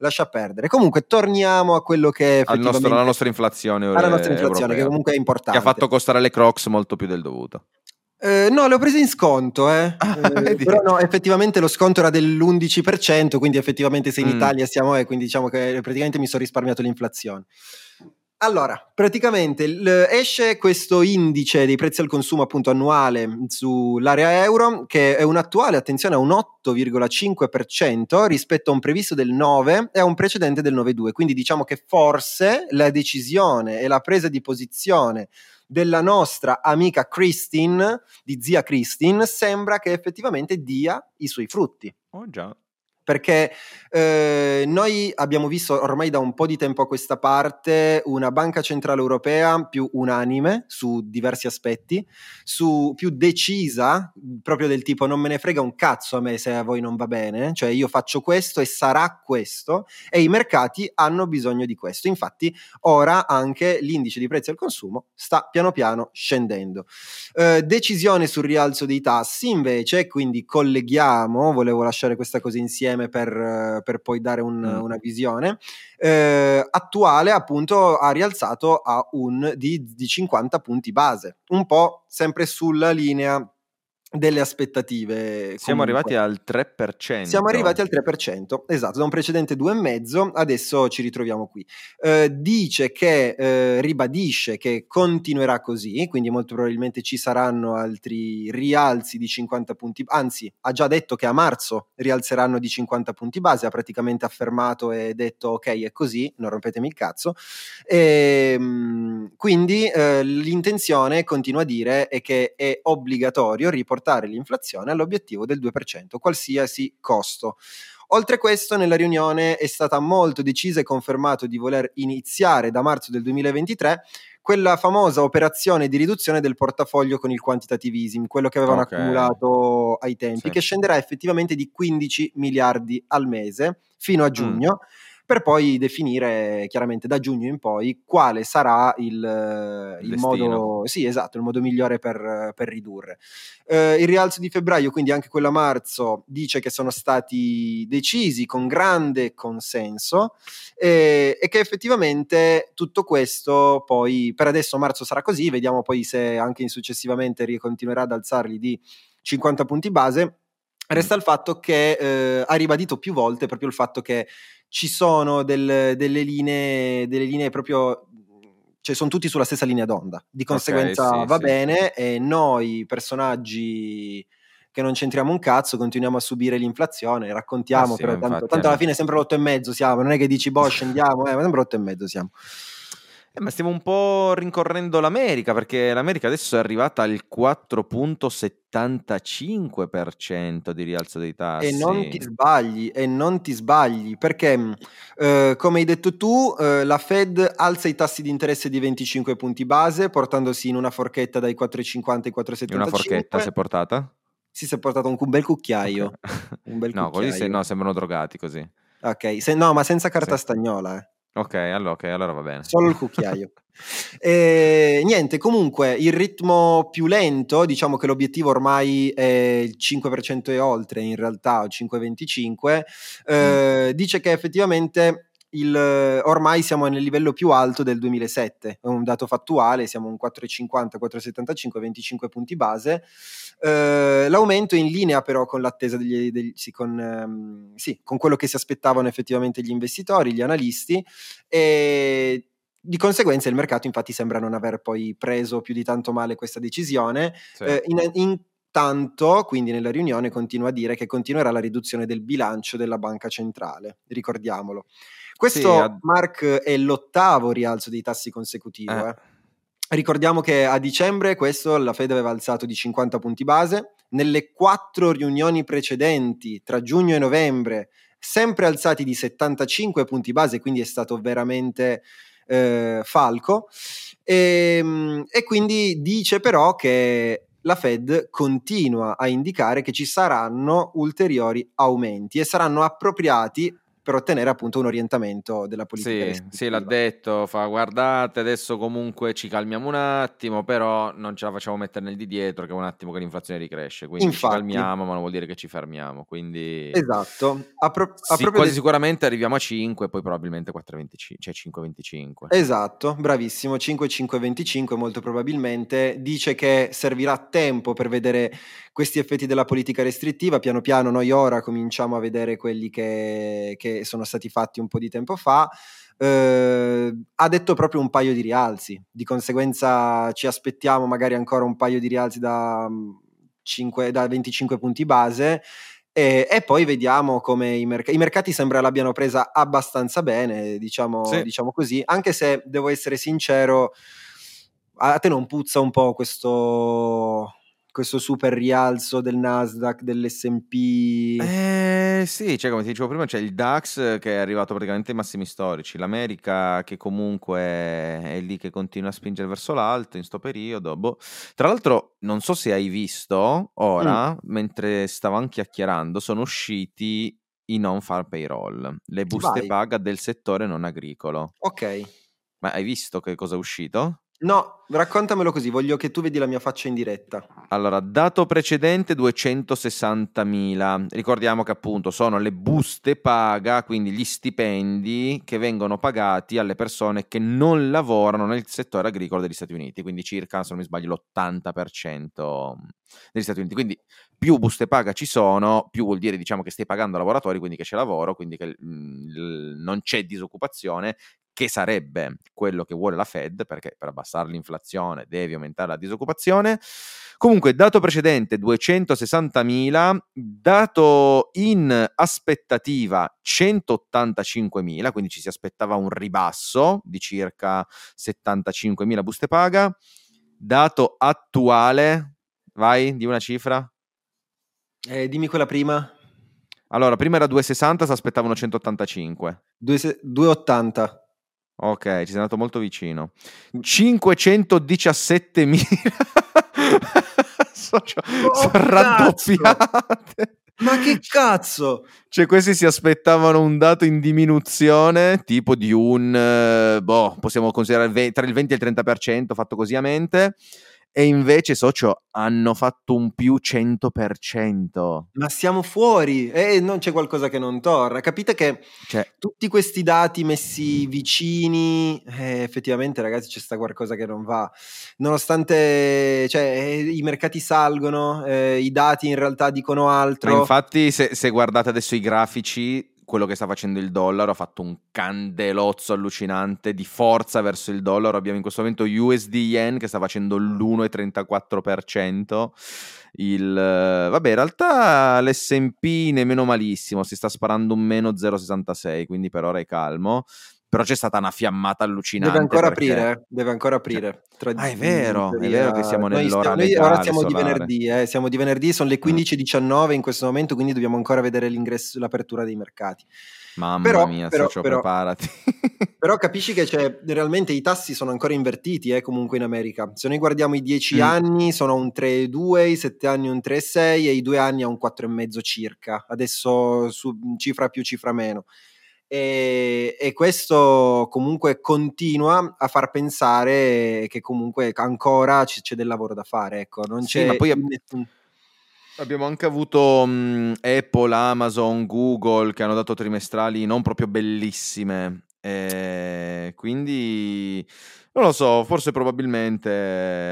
lascia perdere. Comunque torniamo a quello che effettivamente nostro- alla nostra inflazione alla nostra inflazione, che europea, comunque è che importante. ha fatto costare le crocs molto più del dovuto. Eh, no, le ho prese in sconto, eh. Ah, Eh, però no, effettivamente lo sconto era dell'11%, quindi effettivamente se in Mm. Italia siamo, eh, quindi diciamo che praticamente mi sono risparmiato l'inflazione. Allora, praticamente esce questo indice dei prezzi al consumo appunto annuale sull'area euro che è un attuale, attenzione, a un 8,5% rispetto a un previsto del 9 e a un precedente del 9,2. Quindi diciamo che forse la decisione e la presa di posizione della nostra amica Christine, di zia Christine, sembra che effettivamente dia i suoi frutti. Oh già perché eh, noi abbiamo visto ormai da un po' di tempo a questa parte una banca centrale europea più unanime su diversi aspetti, su, più decisa, proprio del tipo non me ne frega un cazzo a me se a voi non va bene, cioè io faccio questo e sarà questo e i mercati hanno bisogno di questo. Infatti ora anche l'indice di prezzi al consumo sta piano piano scendendo. Eh, decisione sul rialzo dei tassi invece, quindi colleghiamo, volevo lasciare questa cosa insieme insieme per, per poi dare un, mm. una visione, eh, attuale appunto ha rialzato a un di, di 50 punti base, un po' sempre sulla linea delle aspettative. Siamo comunque. arrivati al 3%. Siamo arrivati al 3%, esatto, da un precedente 2,5, adesso ci ritroviamo qui. Eh, dice che, eh, ribadisce che continuerà così, quindi molto probabilmente ci saranno altri rialzi di 50 punti, anzi ha già detto che a marzo rialzeranno di 50 punti base, ha praticamente affermato e detto ok è così, non rompetemi il cazzo. E, ehm, quindi eh, l'intenzione, continua a dire, è che è obbligatorio riportare portare l'inflazione all'obiettivo del 2%, qualsiasi costo. Oltre a questo, nella riunione è stata molto decisa e confermato di voler iniziare da marzo del 2023 quella famosa operazione di riduzione del portafoglio con il quantitative easing, quello che avevano okay. accumulato ai tempi, sì. che scenderà effettivamente di 15 miliardi al mese fino a giugno. Mm per poi definire chiaramente da giugno in poi quale sarà il, il, il modo, sì, esatto, il modo migliore per, per ridurre. Eh, il rialzo di febbraio, quindi anche quello a marzo, dice che sono stati decisi con grande consenso eh, e che effettivamente tutto questo poi, per adesso marzo sarà così, vediamo poi se anche in successivamente continuerà ad alzarli di 50 punti base. Resta il fatto che eh, ha ribadito più volte proprio il fatto che ci sono del, delle, linee, delle linee proprio cioè sono tutti sulla stessa linea d'onda. Di conseguenza okay, sì, va sì. bene e noi personaggi che non c'entriamo un cazzo, continuiamo a subire l'inflazione, raccontiamo, ah, sì, però tanto, tanto, alla fine sempre l'otto e mezzo siamo, non è che dici boh scendiamo, eh, ma sempre l'otto e mezzo siamo. Eh, ma stiamo un po' rincorrendo l'America perché l'America adesso è arrivata al 4.75% di rialzo dei tassi. E non ti sbagli, e non ti sbagli perché eh, come hai detto tu eh, la Fed alza i tassi di interesse di 25 punti base portandosi in una forchetta dai 4,50 ai 4,75. Una forchetta si è portata? Sì, si è portato un, un bel cucchiaio. Okay. Un bel no, cucchiaio. così se, no, sembrano drogati così. Ok, se, no, ma senza carta sì. stagnola. Eh. Ok, allora, okay, allora va bene. Solo il cucchiaio. e, niente, comunque il ritmo più lento, diciamo che l'obiettivo ormai è il 5% e oltre, in realtà, o 5,25, eh, mm. dice che effettivamente il, ormai siamo nel livello più alto del 2007, è un dato fattuale, siamo un 4,50, 4,75, 25 punti base. Uh, l'aumento è in linea però con l'attesa degli, degli sì, con, um, sì, con quello che si aspettavano effettivamente gli investitori, gli analisti e di conseguenza il mercato infatti sembra non aver poi preso più di tanto male questa decisione. Sì. Uh, in, intanto, quindi nella riunione, continua a dire che continuerà la riduzione del bilancio della banca centrale, ricordiamolo. Questo, sì, ad... Mark, è l'ottavo rialzo dei tassi consecutivo. Eh. Eh. Ricordiamo che a dicembre questo la Fed aveva alzato di 50 punti base. Nelle quattro riunioni precedenti, tra giugno e novembre, sempre alzati di 75 punti base, quindi è stato veramente eh, falco. E, ehm, e quindi dice però che la Fed continua a indicare che ci saranno ulteriori aumenti e saranno appropriati per ottenere appunto un orientamento della politica. Sì, sì, l'ha detto, fa guardate, adesso comunque ci calmiamo un attimo, però non ce la facciamo mettere nel di dietro che è un attimo che l'inflazione ricresce, quindi Infatti, ci calmiamo, ma non vuol dire che ci fermiamo, quindi... Esatto. A pro- a sì, quasi de- sicuramente arriviamo a 5, poi probabilmente 4,25, cioè 5,25. Esatto, bravissimo, 5,525 molto probabilmente, dice che servirà tempo per vedere questi effetti della politica restrittiva, piano piano noi ora cominciamo a vedere quelli che, che sono stati fatti un po' di tempo fa. Eh, ha detto proprio un paio di rialzi, di conseguenza ci aspettiamo magari ancora un paio di rialzi da, 5, mm, da 25 punti base. E, e, poi vediamo come i, merc- i, mercati sembra l'abbiano presa abbastanza bene, diciamo, sì. diciamo così, anche se devo essere sincero, a te non puzza un po' questo, questo super rialzo del Nasdaq, dell'S&P? Eh sì, cioè come ti dicevo prima c'è il DAX che è arrivato praticamente ai massimi storici, l'America che comunque è lì che continua a spingere verso l'alto in sto periodo. Boh. Tra l'altro non so se hai visto, ora, mm. mentre stavamo chiacchierando, sono usciti i non far payroll, le buste Vai. paga del settore non agricolo. Ok. Ma hai visto che cosa è uscito? No, raccontamelo così, voglio che tu vedi la mia faccia in diretta. Allora, dato precedente 260.000. Ricordiamo che appunto sono le buste paga, quindi gli stipendi che vengono pagati alle persone che non lavorano nel settore agricolo degli Stati Uniti, quindi circa, se non mi sbaglio, l'80% degli Stati Uniti. Quindi più buste paga ci sono, più vuol dire diciamo che stai pagando lavoratori, quindi che c'è lavoro, quindi che mh, non c'è disoccupazione che sarebbe quello che vuole la Fed, perché per abbassare l'inflazione devi aumentare la disoccupazione. Comunque, dato precedente 260.000, dato in aspettativa 185.000, quindi ci si aspettava un ribasso di circa 75.000 buste paga. Dato attuale, vai, di una cifra. Eh, dimmi quella prima. Allora, prima era 260, si aspettavano 185. 280. Ok, ci sei andato molto vicino. 517.000 socio, oh, raddoppiate. Ma che cazzo? Cioè, questi si aspettavano un dato in diminuzione, tipo di un, eh, boh, possiamo considerare tra il 20 e il 30%, fatto così a mente e invece socio hanno fatto un più 100%. Ma siamo fuori e non c'è qualcosa che non torna. Capite che cioè, tutti questi dati messi vicini, eh, effettivamente ragazzi c'è sta qualcosa che non va. Nonostante cioè, eh, i mercati salgono, eh, i dati in realtà dicono altro. Ma infatti se, se guardate adesso i grafici quello che sta facendo il dollaro, ha fatto un candelozzo allucinante di forza verso il dollaro. Abbiamo in questo momento USD Yen che sta facendo l'1,34%. Il, vabbè, in realtà l'SP nemmeno malissimo, si sta sparando un meno 0,66, quindi per ora è calmo però c'è stata una fiammata allucinante. Deve ancora perché... aprire, eh, deve ancora aprire. Cioè, ah, è vero, è vero che siamo nell'ora noi Ora siamo solare. di venerdì, eh, siamo di venerdì, sono le 15.19 mm. in questo momento, quindi dobbiamo ancora vedere l'ingresso, l'apertura dei mercati. Mamma però, mia, però, socio, però, preparati. però capisci che cioè, realmente i tassi sono ancora invertiti eh, comunque in America. Se noi guardiamo i 10 mm. anni sono un 3,2, i 7 anni un 3,6 e i 2 anni a un 4,5 circa. Adesso su, cifra più, cifra meno. E, e, questo comunque continua a far pensare che comunque ancora c- c'è del lavoro da fare. Ecco, non sì, c'è poi nessun... abbiamo anche avuto mh, Apple, Amazon, Google che hanno dato trimestrali non proprio bellissime. E quindi non lo so, forse probabilmente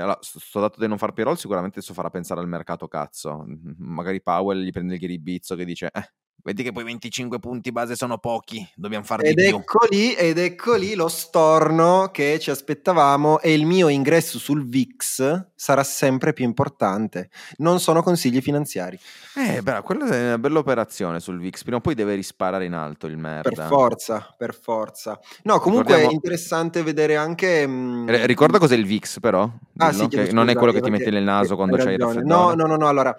allora, sto dato di non far payroll sicuramente adesso farà pensare al mercato cazzo. Magari Powell gli prende il ghiribizzo che dice "Eh, Vedi che poi 25 punti base sono pochi, dobbiamo fare ed di ecco più. Lì, ed ecco lì lo storno che ci aspettavamo e il mio ingresso sul VIX sarà sempre più importante. Non sono consigli finanziari. Eh, beh, quella è una bella operazione sul VIX, prima o poi deve risparare in alto il merda. Per forza, per forza. No, comunque Ricordiamo... è interessante vedere anche... Mh... Mm, ricorda cos'è il VIX però? Ah, sì, non è quello che ti metti nel naso quando c'hai il raffreddore. No, no, no, no, allora...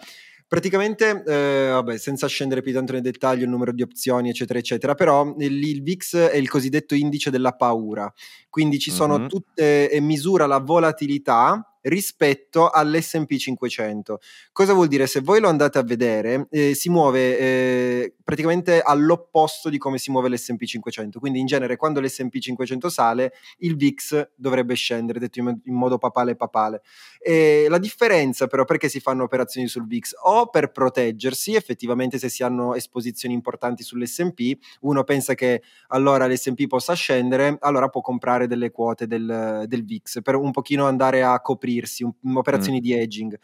Praticamente, eh, vabbè, senza scendere più tanto nel dettaglio, il numero di opzioni, eccetera, eccetera, però il, il VIX è il cosiddetto indice della paura, quindi ci sono mm-hmm. tutte, e misura la volatilità rispetto all'SP 500. Cosa vuol dire? Se voi lo andate a vedere, eh, si muove eh, praticamente all'opposto di come si muove l'SP 500. Quindi in genere quando l'SP 500 sale, il VIX dovrebbe scendere, detto in, modo papale papale. E la differenza però perché si fanno operazioni sul VIX? O per proteggersi, effettivamente se si hanno esposizioni importanti sull'SP, uno pensa che allora l'SP possa scendere, allora può comprare delle quote del, del VIX per un pochino andare a coprire coprirsi, un, operazioni mm. di hedging.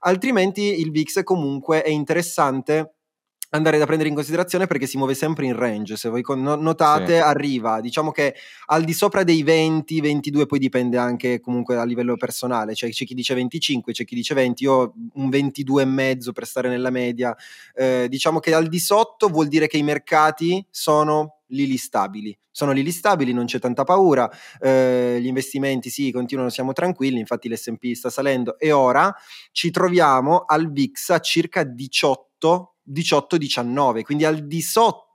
Altrimenti il VIX comunque è interessante andare da prendere in considerazione perché si muove sempre in range. Se voi notate, sì. arriva, diciamo che al di sopra dei 20, 22, poi dipende anche comunque a livello personale. Cioè, c'è chi dice 25, c'è chi dice 20, io un 22 e mezzo per stare nella media. Eh, diciamo che al di sotto vuol dire che i mercati sono lili stabili. Sono lili stabili, non c'è tanta paura, eh, gli investimenti sì, continuano, siamo tranquilli, infatti l'S&P sta salendo e ora ci troviamo al VIX a circa 18, 18-19, quindi al di sotto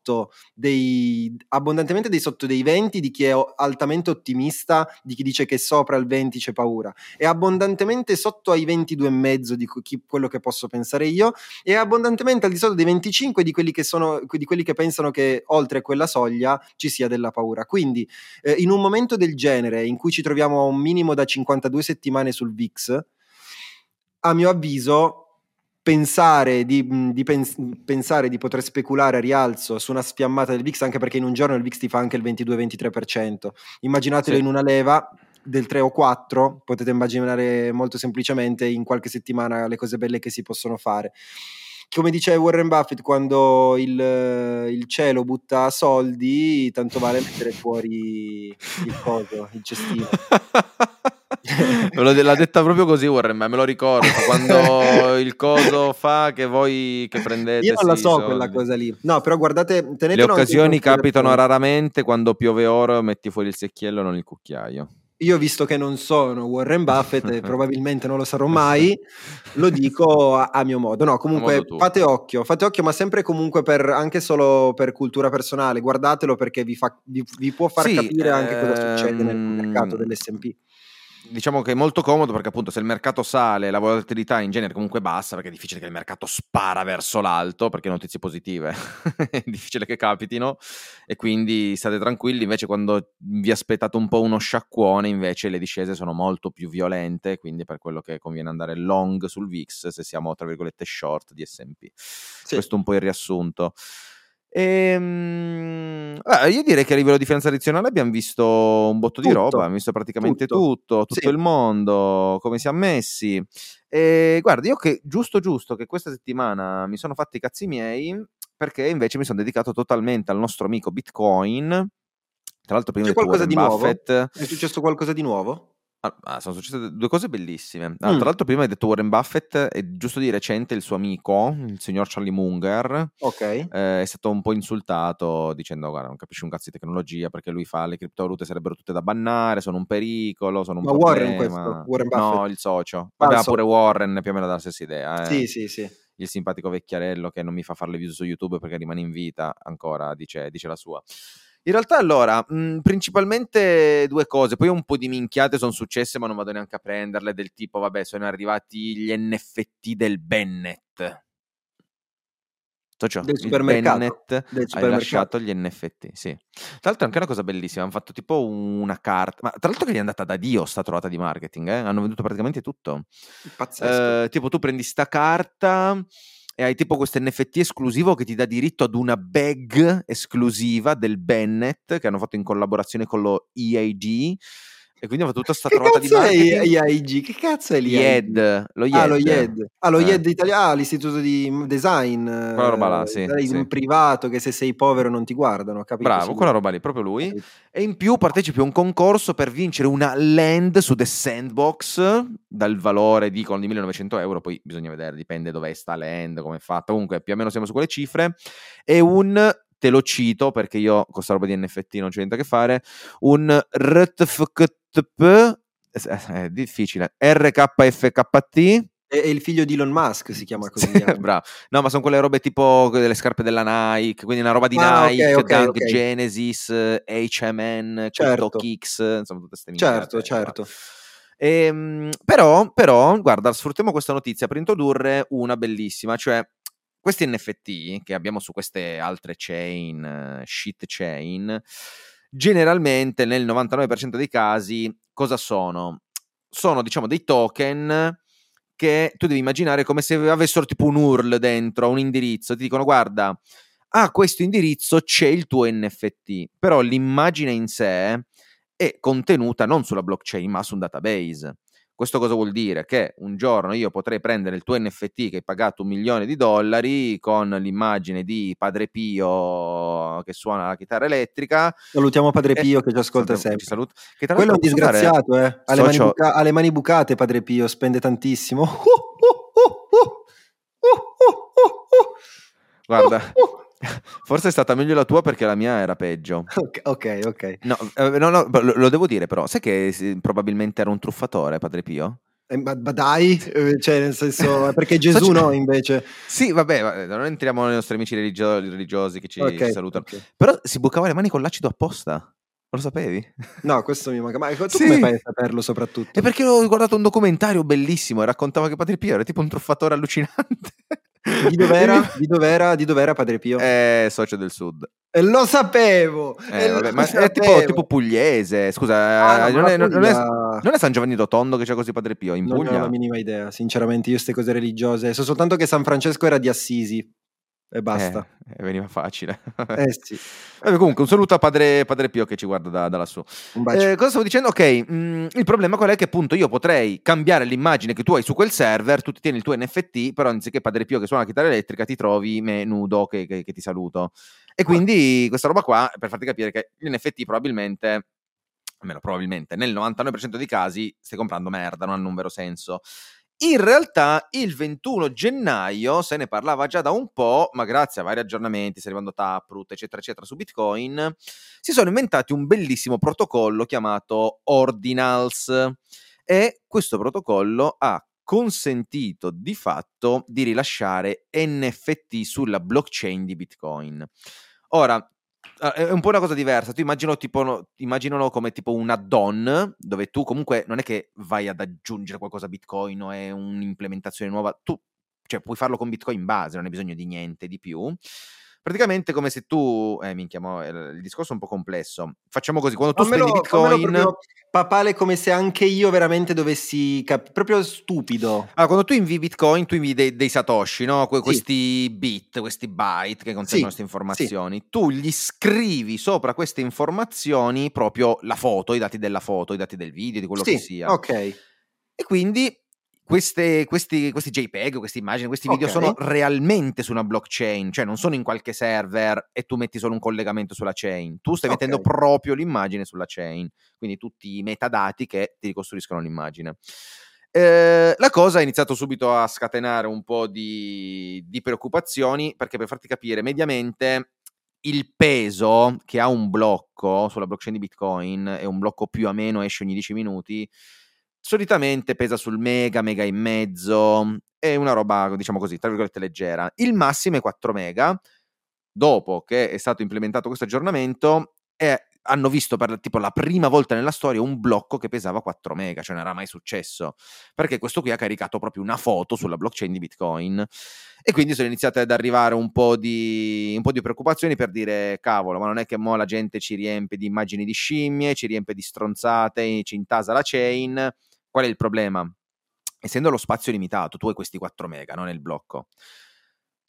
dei, abbondantemente dei sotto dei 20 di chi è altamente ottimista, di chi dice che sopra il 20 c'è paura, e abbondantemente sotto ai 22,5 di chi, quello che posso pensare io, e abbondantemente al di sotto dei 25 di quelli che, sono, di quelli che pensano che oltre quella soglia ci sia della paura. Quindi eh, in un momento del genere in cui ci troviamo a un minimo da 52 settimane sul VIX, a mio avviso pensare di, di pens- pensare di poter speculare a rialzo su una spiammata del VIX, anche perché in un giorno il VIX ti fa anche il 22-23%. Immaginatelo sì. in una leva del 3 o 4, potete immaginare molto semplicemente in qualche settimana le cose belle che si possono fare. Come dice Warren Buffett, quando il, il cielo butta soldi, tanto vale mettere fuori il coso, il cestino. L'ha detta proprio così Warren, ma me lo ricordo quando il coso fa che voi che prendete. Io non la so soldi. quella cosa lì. No, però guardate, le occasioni capitano raramente quando piove oro, metti fuori il secchiello, non il cucchiaio. Io, visto che non sono Warren Buffett e probabilmente non lo sarò mai, lo dico a, a mio modo. No, comunque modo fate occhio, fate occhio, ma sempre comunque per, anche solo per cultura personale. Guardatelo perché vi, fa, vi, vi può far sì, capire anche cosa succede nel mercato ehm, dell'SP diciamo che è molto comodo perché appunto se il mercato sale la volatilità in genere comunque bassa perché è difficile che il mercato spara verso l'alto perché notizie positive è difficile che capitino e quindi state tranquilli. Invece quando vi aspettate un po' uno sciacquone invece le discese sono molto più violente quindi per quello che conviene andare long sul VIX se siamo tra virgolette short di S&P sì. questo è un po' il riassunto Ehm, eh, io direi che a livello di finanza tradizionale abbiamo visto un botto tutto, di roba, abbiamo visto praticamente tutto, tutto, tutto sì. il mondo, come siamo messi. E guarda, io che giusto giusto che questa settimana mi sono fatti i cazzi miei perché invece mi sono dedicato totalmente al nostro amico Bitcoin. Tra l'altro prima C'è di qualcosa di Buffett, nuovo? È successo qualcosa di nuovo? Ah, ah, sono successe due cose bellissime. Ah, mm. Tra l'altro, prima hai detto Warren Buffett, e giusto di recente il suo amico, il signor Charlie Munger, okay. eh, è stato un po' insultato dicendo: Guarda, non capisci un cazzo di tecnologia perché lui fa le criptovalute sarebbero tutte da bannare, sono un pericolo, sono un Ma problema. Warren questo? Warren Buffett? No, il socio. Vabbè, pure Warren più o meno dalla stessa idea. Eh. Sì, sì, sì. Il simpatico vecchiarello che non mi fa fare le video su YouTube perché rimane in vita, ancora dice, dice la sua. In realtà, allora, mh, mhmm, principalmente due cose, poi un po' di minchiate sono successe, ma non vado neanche a prenderle, del tipo, vabbè, sono arrivati gli NFT del Bennett. Ciò, del supermercato, Bennett del ha lasciato gli NFT, sì. Tra l'altro è anche una cosa bellissima, hanno fatto tipo una carta, ma tra l'altro che gli è andata da Dio sta trovata di marketing, eh? hanno venduto praticamente tutto. Pazzesco. Eh, tipo tu prendi sta carta e hai tipo questo NFT esclusivo che ti dà diritto ad una bag esclusiva del Bennett che hanno fatto in collaborazione con lo EAD e quindi ho fatto tutta questa che trovata di marketing. Che IAG? Che cazzo è l'IAD? Lo IED. Ah, lo IED. Ah, lo eh. IED italiano, ah, l'istituto di design. Quella roba là, sì. Un sì. privato che se sei povero non ti guardano, capito? Bravo, quella roba lì, proprio lui. E in più partecipi a un concorso per vincere una land su The Sandbox dal valore, dicono, di 1900 euro, poi bisogna vedere, dipende dove sta land, come è fatta, comunque più o meno siamo su quelle cifre, e un te lo cito perché io con questa roba di NFT non c'è niente a che fare, un RTFKTP, è difficile, RKFKT, è il figlio di Elon Musk, si chiama così. Bravo. No, ma sono quelle robe tipo delle scarpe della Nike, quindi una roba di ah, Nike, okay, okay, Dunk okay. Genesis, H&M, certo. Kicks, insomma tutte queste Certo, certo. E, ehm, però, però, guarda, sfruttiamo questa notizia per introdurre una bellissima, cioè questi NFT che abbiamo su queste altre chain, shit chain, generalmente nel 99% dei casi cosa sono? Sono diciamo dei token che tu devi immaginare come se avessero tipo un URL dentro, un indirizzo, ti dicono guarda, a questo indirizzo c'è il tuo NFT, però l'immagine in sé è contenuta non sulla blockchain ma su un database. Questo cosa vuol dire? Che un giorno io potrei prendere il tuo NFT che hai pagato un milione di dollari con l'immagine di Padre Pio che suona la chitarra elettrica. Salutiamo Padre Pio e, che ci ascolta sempre. Ci saluto, che Quello è un disgraziato, fare... eh. alle, Socio... mani buca- mani bucate Padre Pio, spende tantissimo. Guarda, Forse è stata meglio la tua perché la mia era peggio. Ok, ok. ok. No, eh, no, no, lo, devo dire però. Sai che probabilmente era un truffatore, Padre Pio? Eh, ma, ma dai, eh, cioè nel senso, perché Gesù no invece. Sì, vabbè, va- non entriamo nei nostri amici religio- religiosi che ci, Ok, ci salutano. ok. Però si bucava le mani con l'acido apposta. Lo sapevi? No, questo mi manca. Ma tu Sì. come fai a saperlo soprattutto? E perché ho guardato un documentario bellissimo e raccontava che Padre Pio era tipo un truffatore allucinante. Di dov'era? Di dov'era? Di dov'era Padre Pio? È socio del sud. E lo sapevo! Eh, e lo vabbè, ma è sapevo. tipo, tipo pugliese. Scusa, Ah, eh, no, non, è, ma non è- Puglia- non è San Giovanni Rotondo che c'è così Padre Pio in Non ne ho Puglia? la minima idea, sinceramente. Io queste cose religiose. So soltanto che San Francesco era di Assisi. E basta. Eh, veniva facile. Eh, sì. Vabbè, comunque, un saluto a padre, padre Pio che ci guarda da, da lassù. Eh, cosa stavo dicendo? Ok, mm, il problema qual è? Che appunto io potrei cambiare l'immagine che tu hai su quel server, tu ti tieni il tuo NFT, però anziché Padre Pio che suona la chitarra elettrica, ti trovi me nudo che, che- che ti saluto. E quindi questa roba qua, per farti capire che gli NFT probabilmente, almeno probabilmente, nel 99% dei casi stai comprando merda, non hanno un vero senso. In realtà il 21 gennaio se ne parlava già da un po', ma grazie a vari aggiornamenti, sta arrivando Taproot, eccetera, eccetera, su Bitcoin, si sono inventati un bellissimo protocollo chiamato Ordinals e questo protocollo ha consentito di fatto di rilasciare NFT sulla blockchain di Bitcoin. Ora, è un po' una cosa diversa. Tu immagino tipo, immaginalo come tipo un add-on, dove tu comunque non è che vai ad aggiungere qualcosa a Bitcoin o è un'implementazione nuova, tu cioè, puoi farlo con Bitcoin base, non hai bisogno di niente di più. Praticamente come se tu, eh, minchia, mo, il discorso è un po' complesso. Facciamo così, quando tu Fammelo- spendi Bitcoin... papale come se anche io veramente dovessi cap- proprio stupido. Allora, quando tu invii Bitcoin, tu invii dei, dei Satoshi, no? Que- Sì. questi bit, questi byte che contengono Sì, queste informazioni. Tu gli scrivi sopra queste informazioni proprio la foto, i dati della foto, i dati del video, di quello sì, che sia. ok. E quindi queste- questi, questi JPEG, queste immagini, questi video Ok. sono realmente su una blockchain, cioè non sono in qualche server e tu metti solo un collegamento sulla chain. Tu stai Ok. mettendo proprio l'immagine sulla chain, quindi tutti i metadati che ti ricostruiscono l'immagine. Eh, la cosa ha iniziato subito a scatenare un po' di, di preoccupazioni perché per farti capire, mediamente il peso che ha un blocco sulla blockchain di Bitcoin e un blocco più o meno esce ogni 10 minuti solitamente pesa sul mega, mega e mezzo, è una roba, diciamo così, tra virgolette leggera. Il massimo è 4 mega. Dopo che è stato implementato questo aggiornamento, è- hanno visto per tipo la prima volta nella storia un blocco che pesava 4 mega, cioè non era mai successo, perché questo qui ha caricato proprio una foto sulla blockchain di Bitcoin e quindi sono iniziate ad arrivare un po' di, un po' di preoccupazioni per dire cavolo, ma non è che mo la gente ci riempie di immagini di scimmie, ci riempie di stronzate, ci intasa la chain, qual è il problema? Essendo lo spazio limitato, tu hai questi 4 mega no, nel blocco.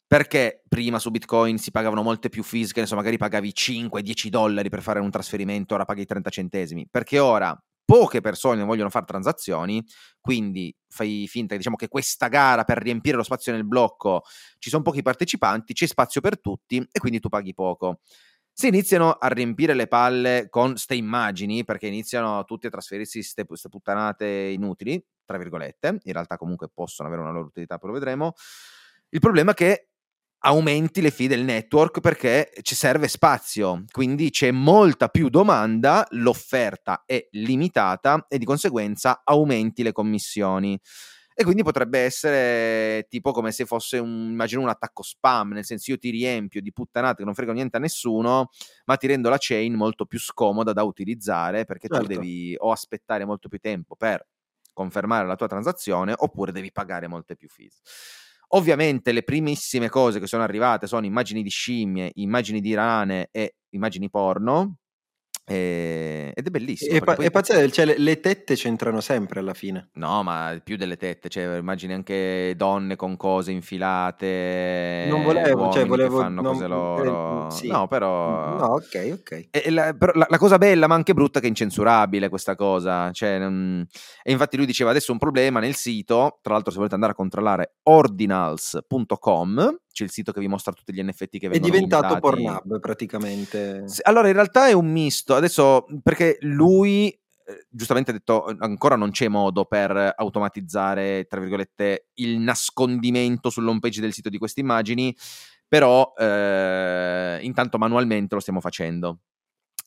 Perché prima su Bitcoin si pagavano molte più fees, che ne so, magari pagavi 5-10 dollari per fare un trasferimento, ora paghi 30 centesimi. Perché ora poche persone vogliono fare transazioni, quindi fai finta che diciamo che questa gara per riempire lo spazio nel blocco ci sono pochi partecipanti, c'è spazio per tutti e quindi tu paghi poco. Se iniziano a riempire le palle con ste immagini, perché iniziano tutti a trasferirsi ste, ste puttanate inutili, tra virgolette, in realtà comunque possono avere una loro utilità, poi lo vedremo. Il problema è che aumenti le fee del network perché ci serve spazio, quindi c'è molta più domanda, l'offerta è limitata e di conseguenza aumenti le commissioni. E quindi potrebbe essere tipo come se fosse un, immagino un attacco spam, nel senso io ti riempio di puttanate che non fregano niente a nessuno, ma ti rendo la chain molto più scomoda da utilizzare perché tu Certo. devi o aspettare molto più tempo per confermare la tua transazione oppure devi pagare molte più fees. Ovviamente le primissime cose che sono arrivate sono immagini di scimmie, immagini di rane e immagini porno. E- ed è bellissimo. E, pa- poi- e pazzesco, cioè, le, le tette c'entrano sempre alla fine. No, ma più delle tette, cioè immagini anche donne con cose infilate. Non volevo, cioè, che volevo- fanno non- cose eh, loro. sì. No, però. No, ok, ok. E la, però la- la cosa bella, ma anche brutta, è che è incensurabile questa cosa. Cioè, non- E infatti lui diceva adesso un problema nel sito. Tra l'altro, se volete andare a controllare ordinals.com, c'è il sito che vi mostra tutti gli NFT che È vengono diventato mintati. Pornhub praticamente. Allora, in realtà è un misto. Adesso, perché lui, eh, giustamente ha detto, ancora non c'è modo per automatizzare, tra virgolette, il nascondimento sull'home page del sito di queste immagini, però eh, intanto manualmente lo stiamo facendo.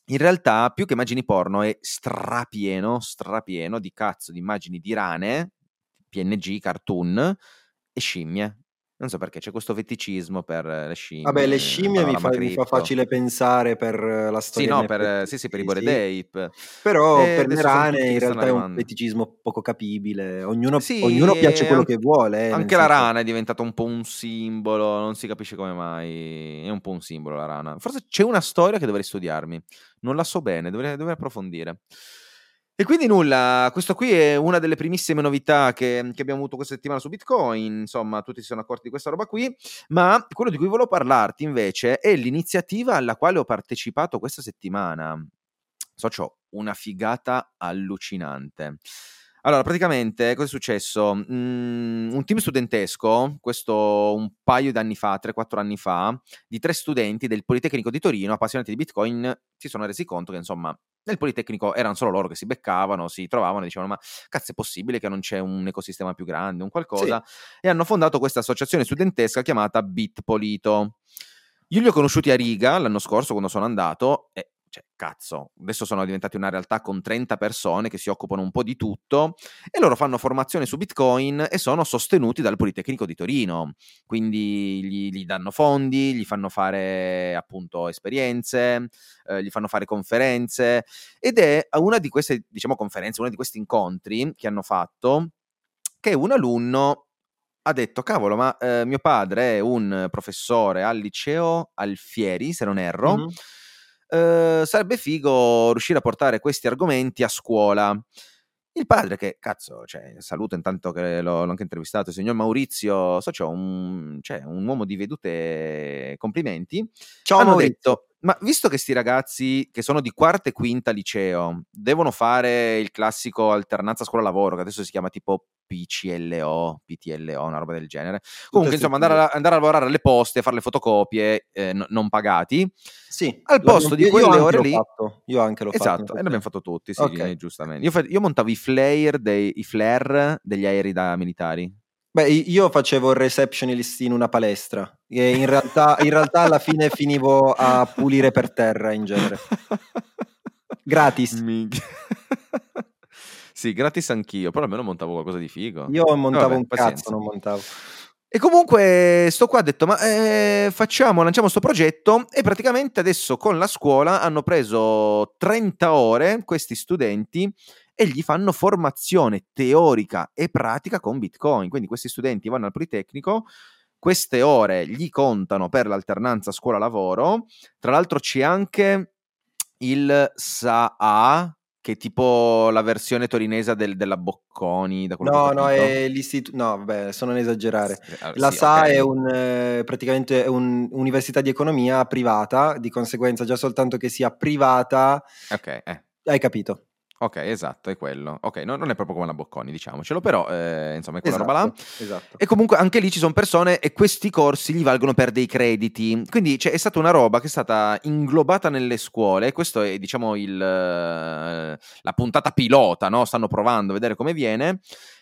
In realtà, più che immagini porno, è strapieno, strapieno di cazzo di immagini di rane, PNG, cartoon e scimmie. Non so perché c'è questo feticismo per le scimmie. Vabbè, le scimmie mi fa, mi fa, facile pensare per la storia. Sì, no, per, sì, sì, per i Bored Ape. Però e per le rane in realtà è un feticismo poco capibile. Ognuno, sì, ognuno piace quello che vuole. Eh, anche la senso... rana è diventata un po' un simbolo, non si capisce come mai. È un po' un simbolo la rana. Forse c'è una storia che dovrei studiarmi. Non la so bene, dovrei, dovrei approfondire. E quindi nulla, questo qui è una delle primissime novità che, che, abbiamo avuto questa settimana su Bitcoin, insomma tutti si sono accorti di questa roba qui, ma quello di cui volevo parlarti invece è l'iniziativa alla quale ho partecipato questa settimana. So, una figata allucinante. Allora, praticamente, cosa è successo? Mm, un team studentesco, questo un paio di anni fa, 3-4 anni fa, di tre studenti del Politecnico di Torino, appassionati di Bitcoin, si sono resi conto che, insomma, nel Politecnico erano solo loro che si beccavano, si trovavano e dicevano, ma cazzo è possibile che non c'è un ecosistema più grande, un qualcosa? Sì. E hanno fondato questa associazione studentesca chiamata Bitpolito. Io li ho conosciuti a Riga l'anno scorso quando sono andato e cioè, cazzo, adesso sono diventati una realtà con 30 persone che si occupano un po' di tutto e loro fanno formazione su Bitcoin e sono sostenuti dal Politecnico di Torino. Quindi gli, gli danno fondi, gli fanno fare appunto esperienze, eh, gli fanno fare conferenze ed è una di queste, diciamo, conferenze, uno di questi incontri che hanno fatto che un alunno ha detto, cavolo, ma eh, mio padre è un professore al liceo Alfieri, se non erro, mm-hmm eh, sarebbe figo riuscire a portare questi argomenti a scuola. Il padre, che cazzo, cioè, saluto intanto che l'ho, l'ho, anche intervistato, il signor Maurizio, so, cioè, un, cioè, un uomo di vedute, complimenti. Ciao, hanno Maurizio. detto, ma visto che sti ragazzi che sono di quarta e quinta liceo devono fare il classico alternanza scuola-lavoro, che adesso si chiama tipo PCLO, PTLO, una roba del genere. Comunque, insomma, andare a, andare a, lavorare alle poste, fare le fotocopie eh, n- non pagati. Sì, al posto di quelle ore lì. Fatto. Io anche l'ho esatto, fatto. Esatto, e l'abbiamo fatto tutti, sì, okay. giustamente. Io, io, montavo i flare, dei, i flare degli aerei da militari. Beh, io facevo il receptionist in una palestra e in realtà, in realtà alla fine finivo a pulire per terra in genere. Gratis. sì, gratis anch'io, però almeno montavo qualcosa di figo. Io montavo Vabbè, un pazienza. cazzo, non montavo. E comunque sto qua ha detto, ma eh, facciamo, lanciamo questo progetto e praticamente adesso con la scuola hanno preso 30 ore questi studenti e gli fanno formazione teorica e pratica con Bitcoin. Quindi questi studenti vanno al Politecnico, queste ore gli contano per l'alternanza scuola-lavoro. Tra l'altro c'è anche il SAA, che è tipo la versione torinese del, della Bocconi. Da no, no, è l'istituto. No, vabbè, sono un esagerare. Ah, la sì, SA okay. è un, eh, praticamente un'università di economia privata, di conseguenza, già soltanto che sia privata. Ok, eh. Hai capito? Ok, esatto, è quello. Ok, no, non è proprio come la Bocconi, diciamocelo, però eh, insomma è quella esatto, roba là. Esatto. E comunque anche lì ci sono persone e questi corsi gli valgono per dei crediti. Quindi cioè, è stata una roba che è stata inglobata nelle scuole. Questo è, diciamo, il, la puntata pilota, no? Stanno provando a vedere come viene.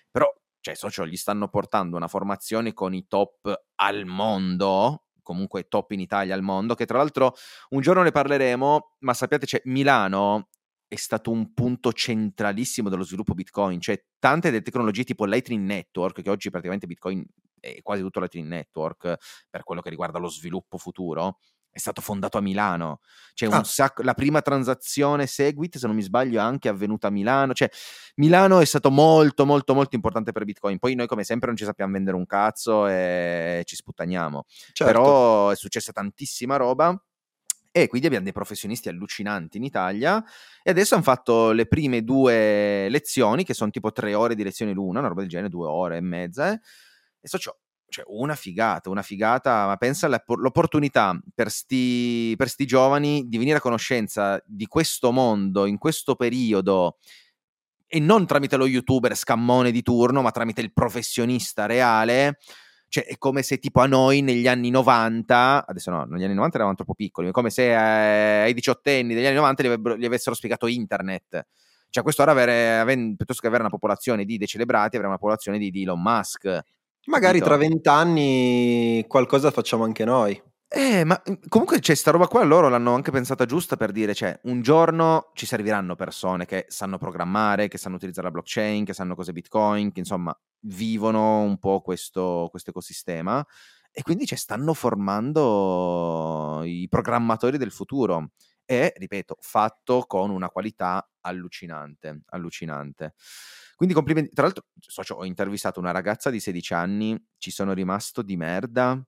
Però, cioè, socio, gli stanno portando una formazione con i top al mondo comunque top in Italia al mondo, che tra l'altro un giorno ne parleremo, ma sappiate, c'è Milano è stato un punto centralissimo dello sviluppo Bitcoin, cioè tante delle tecnologie tipo Lightning Network, che oggi praticamente Bitcoin è quasi tutto Lightning Network per quello che riguarda lo sviluppo futuro, è stato fondato a Milano. Cioè ah. sacco, la prima transazione Segwit, se non mi sbaglio, è anche avvenuta a Milano. Cioè, Milano è stato molto, molto, molto importante per Bitcoin. Poi noi, come sempre, non ci sappiamo vendere un cazzo e ci sputtaniamo. Certo. Però è successa tantissima roba e quindi abbiamo dei professionisti allucinanti in Italia e adesso hanno fatto le prime due lezioni che sono tipo tre ore di lezione l'una, una roba del genere, due ore e mezza eh? e so cioè, cioè una figata, una figata, ma pensa all'opportunità per sti, per sti giovani di venire a conoscenza di questo mondo in questo periodo e non tramite lo youtuber scammone di turno, ma tramite il professionista reale cioè, è come se tipo a noi negli anni 90, adesso no, negli anni 90 eravamo troppo piccoli, è come se eh, ai diciottenni degli anni 90 gli, gli avessero spiegato internet. Cioè, questo ora avere, avere, piuttosto che avere una popolazione di decelebrati, avere una popolazione di, di Elon Musk. Magari tra vent'anni qualcosa facciamo anche noi. Eh, ma mhmm, comunque c'è sta roba qua, loro l'hanno anche pensata giusta per dire, cioè, un giorno ci serviranno persone che sanno programmare, che sanno utilizzare la blockchain, che sanno cos'è Bitcoin, che insomma vivono un po' questo, ecosistema e quindi cioè, stanno formando i programmatori del futuro e, ripeto, fatto con una qualità allucinante, allucinante. Quindi complimenti. Tra l'altro, socio, ho intervistato una ragazza di 16 anni, ci sono rimasto di merda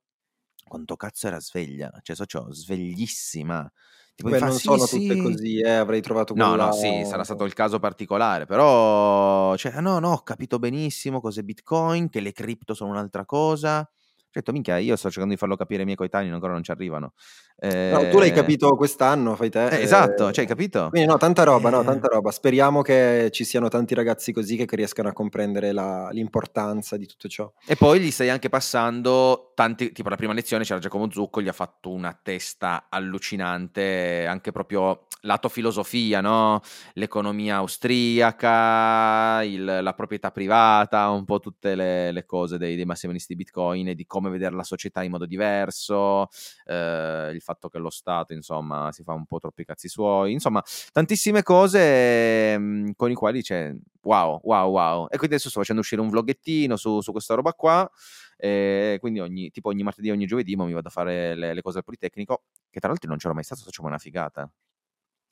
quanto cazzo era sveglia, cioè socio, sveglissima. Tipo, Beh, non sì, sono sì. tutte così, eh, avrei trovato No, no, sì, sarà stato il caso particolare, però, cioè, no, no, ho capito benissimo cos'è Bitcoin, che le cripto sono un'altra cosa. Certo, minchia, io sto cercando di farlo capire ai miei coetanei, ancora non ci arrivano. Eh... No, tu l'hai capito quest'anno, fai te. Eh, esatto, cioè hai capito? Quindi no, tanta roba, no, tanta roba. Speriamo che ci siano tanti ragazzi così che riescano a comprendere la, l'importanza di tutto ciò. E poi gli stai anche passando tanti, tipo la prima lezione c'era Giacomo Zucco, gli ha fatto una testa allucinante, anche proprio lato filosofia, no? L'economia austriaca, il, la proprietà privata, un po' tutte le, le cose dei, dei massimalisti Bitcoin e di come vedere la società in modo diverso, eh, il fatto che lo Stato, insomma, si fa un po' troppi cazzi suoi, insomma, tantissime cose mh, mm, con i quali c'è wow, wow, wow. E quindi adesso sto facendo uscire un vloggettino su, su questa roba qua. E quindi ogni, tipo ogni martedì, ogni giovedì mi vado a fare le, le cose al Politecnico, che tra l'altro non c'ero mai stato, facciamo una figata.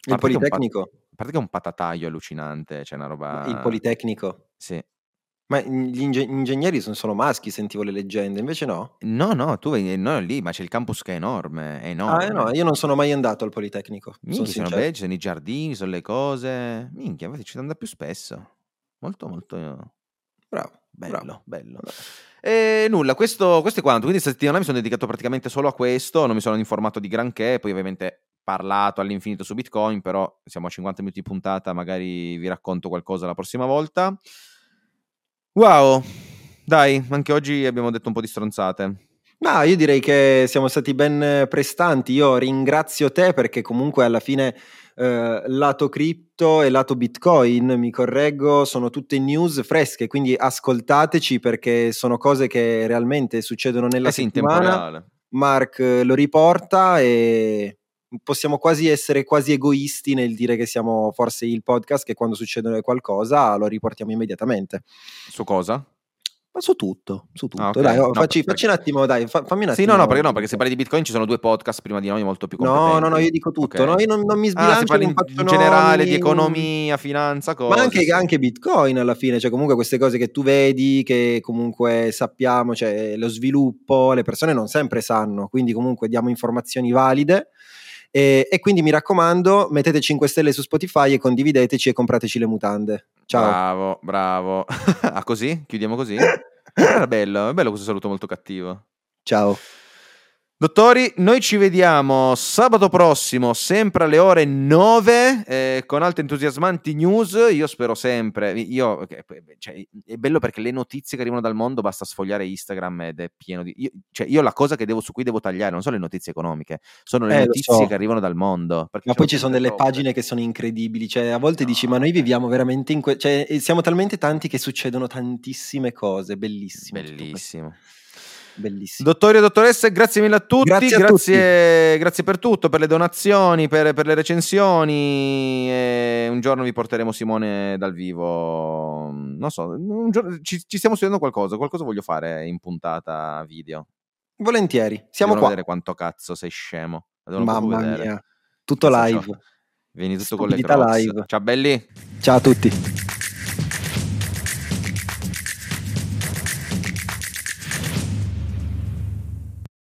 Il Politecnico? Pat- a parte che è un patataio allucinante, c'è una roba... Il Politecnico? Sì. Ma gli inge- ingegneri sono solo maschi, sentivo le leggende, invece no? No, no, tu vai no, lì, ma c'è il campus che è enorme, è enorme. Ah, eh no, io non sono mai andato al Politecnico. Minchia, sono, sono belli, sono i giardini, sono le cose. Minchia, infatti ci andare più spesso. Molto, molto... Bravo. Bello, bravo. bello. E nulla, questo, questo è quanto. Quindi questa settimana mi sono dedicato praticamente solo a questo, non mi sono informato di granché, poi ovviamente parlato all'infinito su Bitcoin, però siamo a 50 minuti di puntata, magari vi racconto qualcosa la prossima volta. Wow, dai, anche oggi abbiamo detto un po' di stronzate. No, io direi che siamo stati ben prestanti. Io ringrazio te perché comunque alla fine eh, lato cripto e lato bitcoin, mi correggo, sono tutte news fresche, quindi ascoltateci perché sono cose che realmente succedono nella eh sì, settimana. Mark lo riporta e possiamo quasi essere quasi egoisti nel dire che siamo forse il podcast che quando succede qualcosa lo riportiamo immediatamente. Su cosa? Ma su tutto, su tutto. Ah, okay. Dai, no, facci, facci, un attimo, dai, fa, fammi un attimo. Sì, no, no, perché no, perché se parli di Bitcoin ci sono due podcast prima di noi molto più competenti. No, no, no, io dico tutto, okay. no, io non, non mi sbilancio, ah, in, in generale di economia, finanza, cose. Ma anche, anche, Bitcoin alla fine, cioè comunque queste cose che tu vedi, che comunque sappiamo, cioè lo sviluppo, le persone non sempre sanno, quindi comunque diamo informazioni valide e, e, quindi mi raccomando, mettete 5 stelle su Spotify e condivideteci e comprateci le mutande. Ciao. Bravo, bravo. ah, così? Chiudiamo così? Era bello, è bello questo saluto molto cattivo. Ciao. Dottori, noi ci vediamo sabato prossimo, sempre alle ore 9, eh, con altre entusiasmanti news. Io spero sempre. Io, cioè, è bello perché le notizie che arrivano dal mondo basta sfogliare Instagram ed è pieno di. Io, cioè, io la cosa devo, su cui devo tagliare non sono le notizie economiche, sono le eh, notizie so. che arrivano dal mondo. Ma poi ci sono delle robe. pagine che sono incredibili. Cioè, a volte no. dici, ma noi viviamo veramente in. Que- cioè, siamo talmente tanti che succedono tantissime cose. Bellissimo. Bellissimo. Bellissimo. Dottori e dottoresse, grazie mille a tutti. Grazie, a grazie, tutti. grazie per tutto, per le donazioni, per, per le recensioni. E un giorno vi porteremo Simone dal vivo. Non so, giorno, ci, ci, stiamo studiando qualcosa. Qualcosa voglio fare in puntata video. Volentieri, siamo Devono qua. vedere quanto cazzo sei scemo. Mamma mia, tutto live. Vieni tutto con le crocs. live. Ciao belli. Ciao a tutti.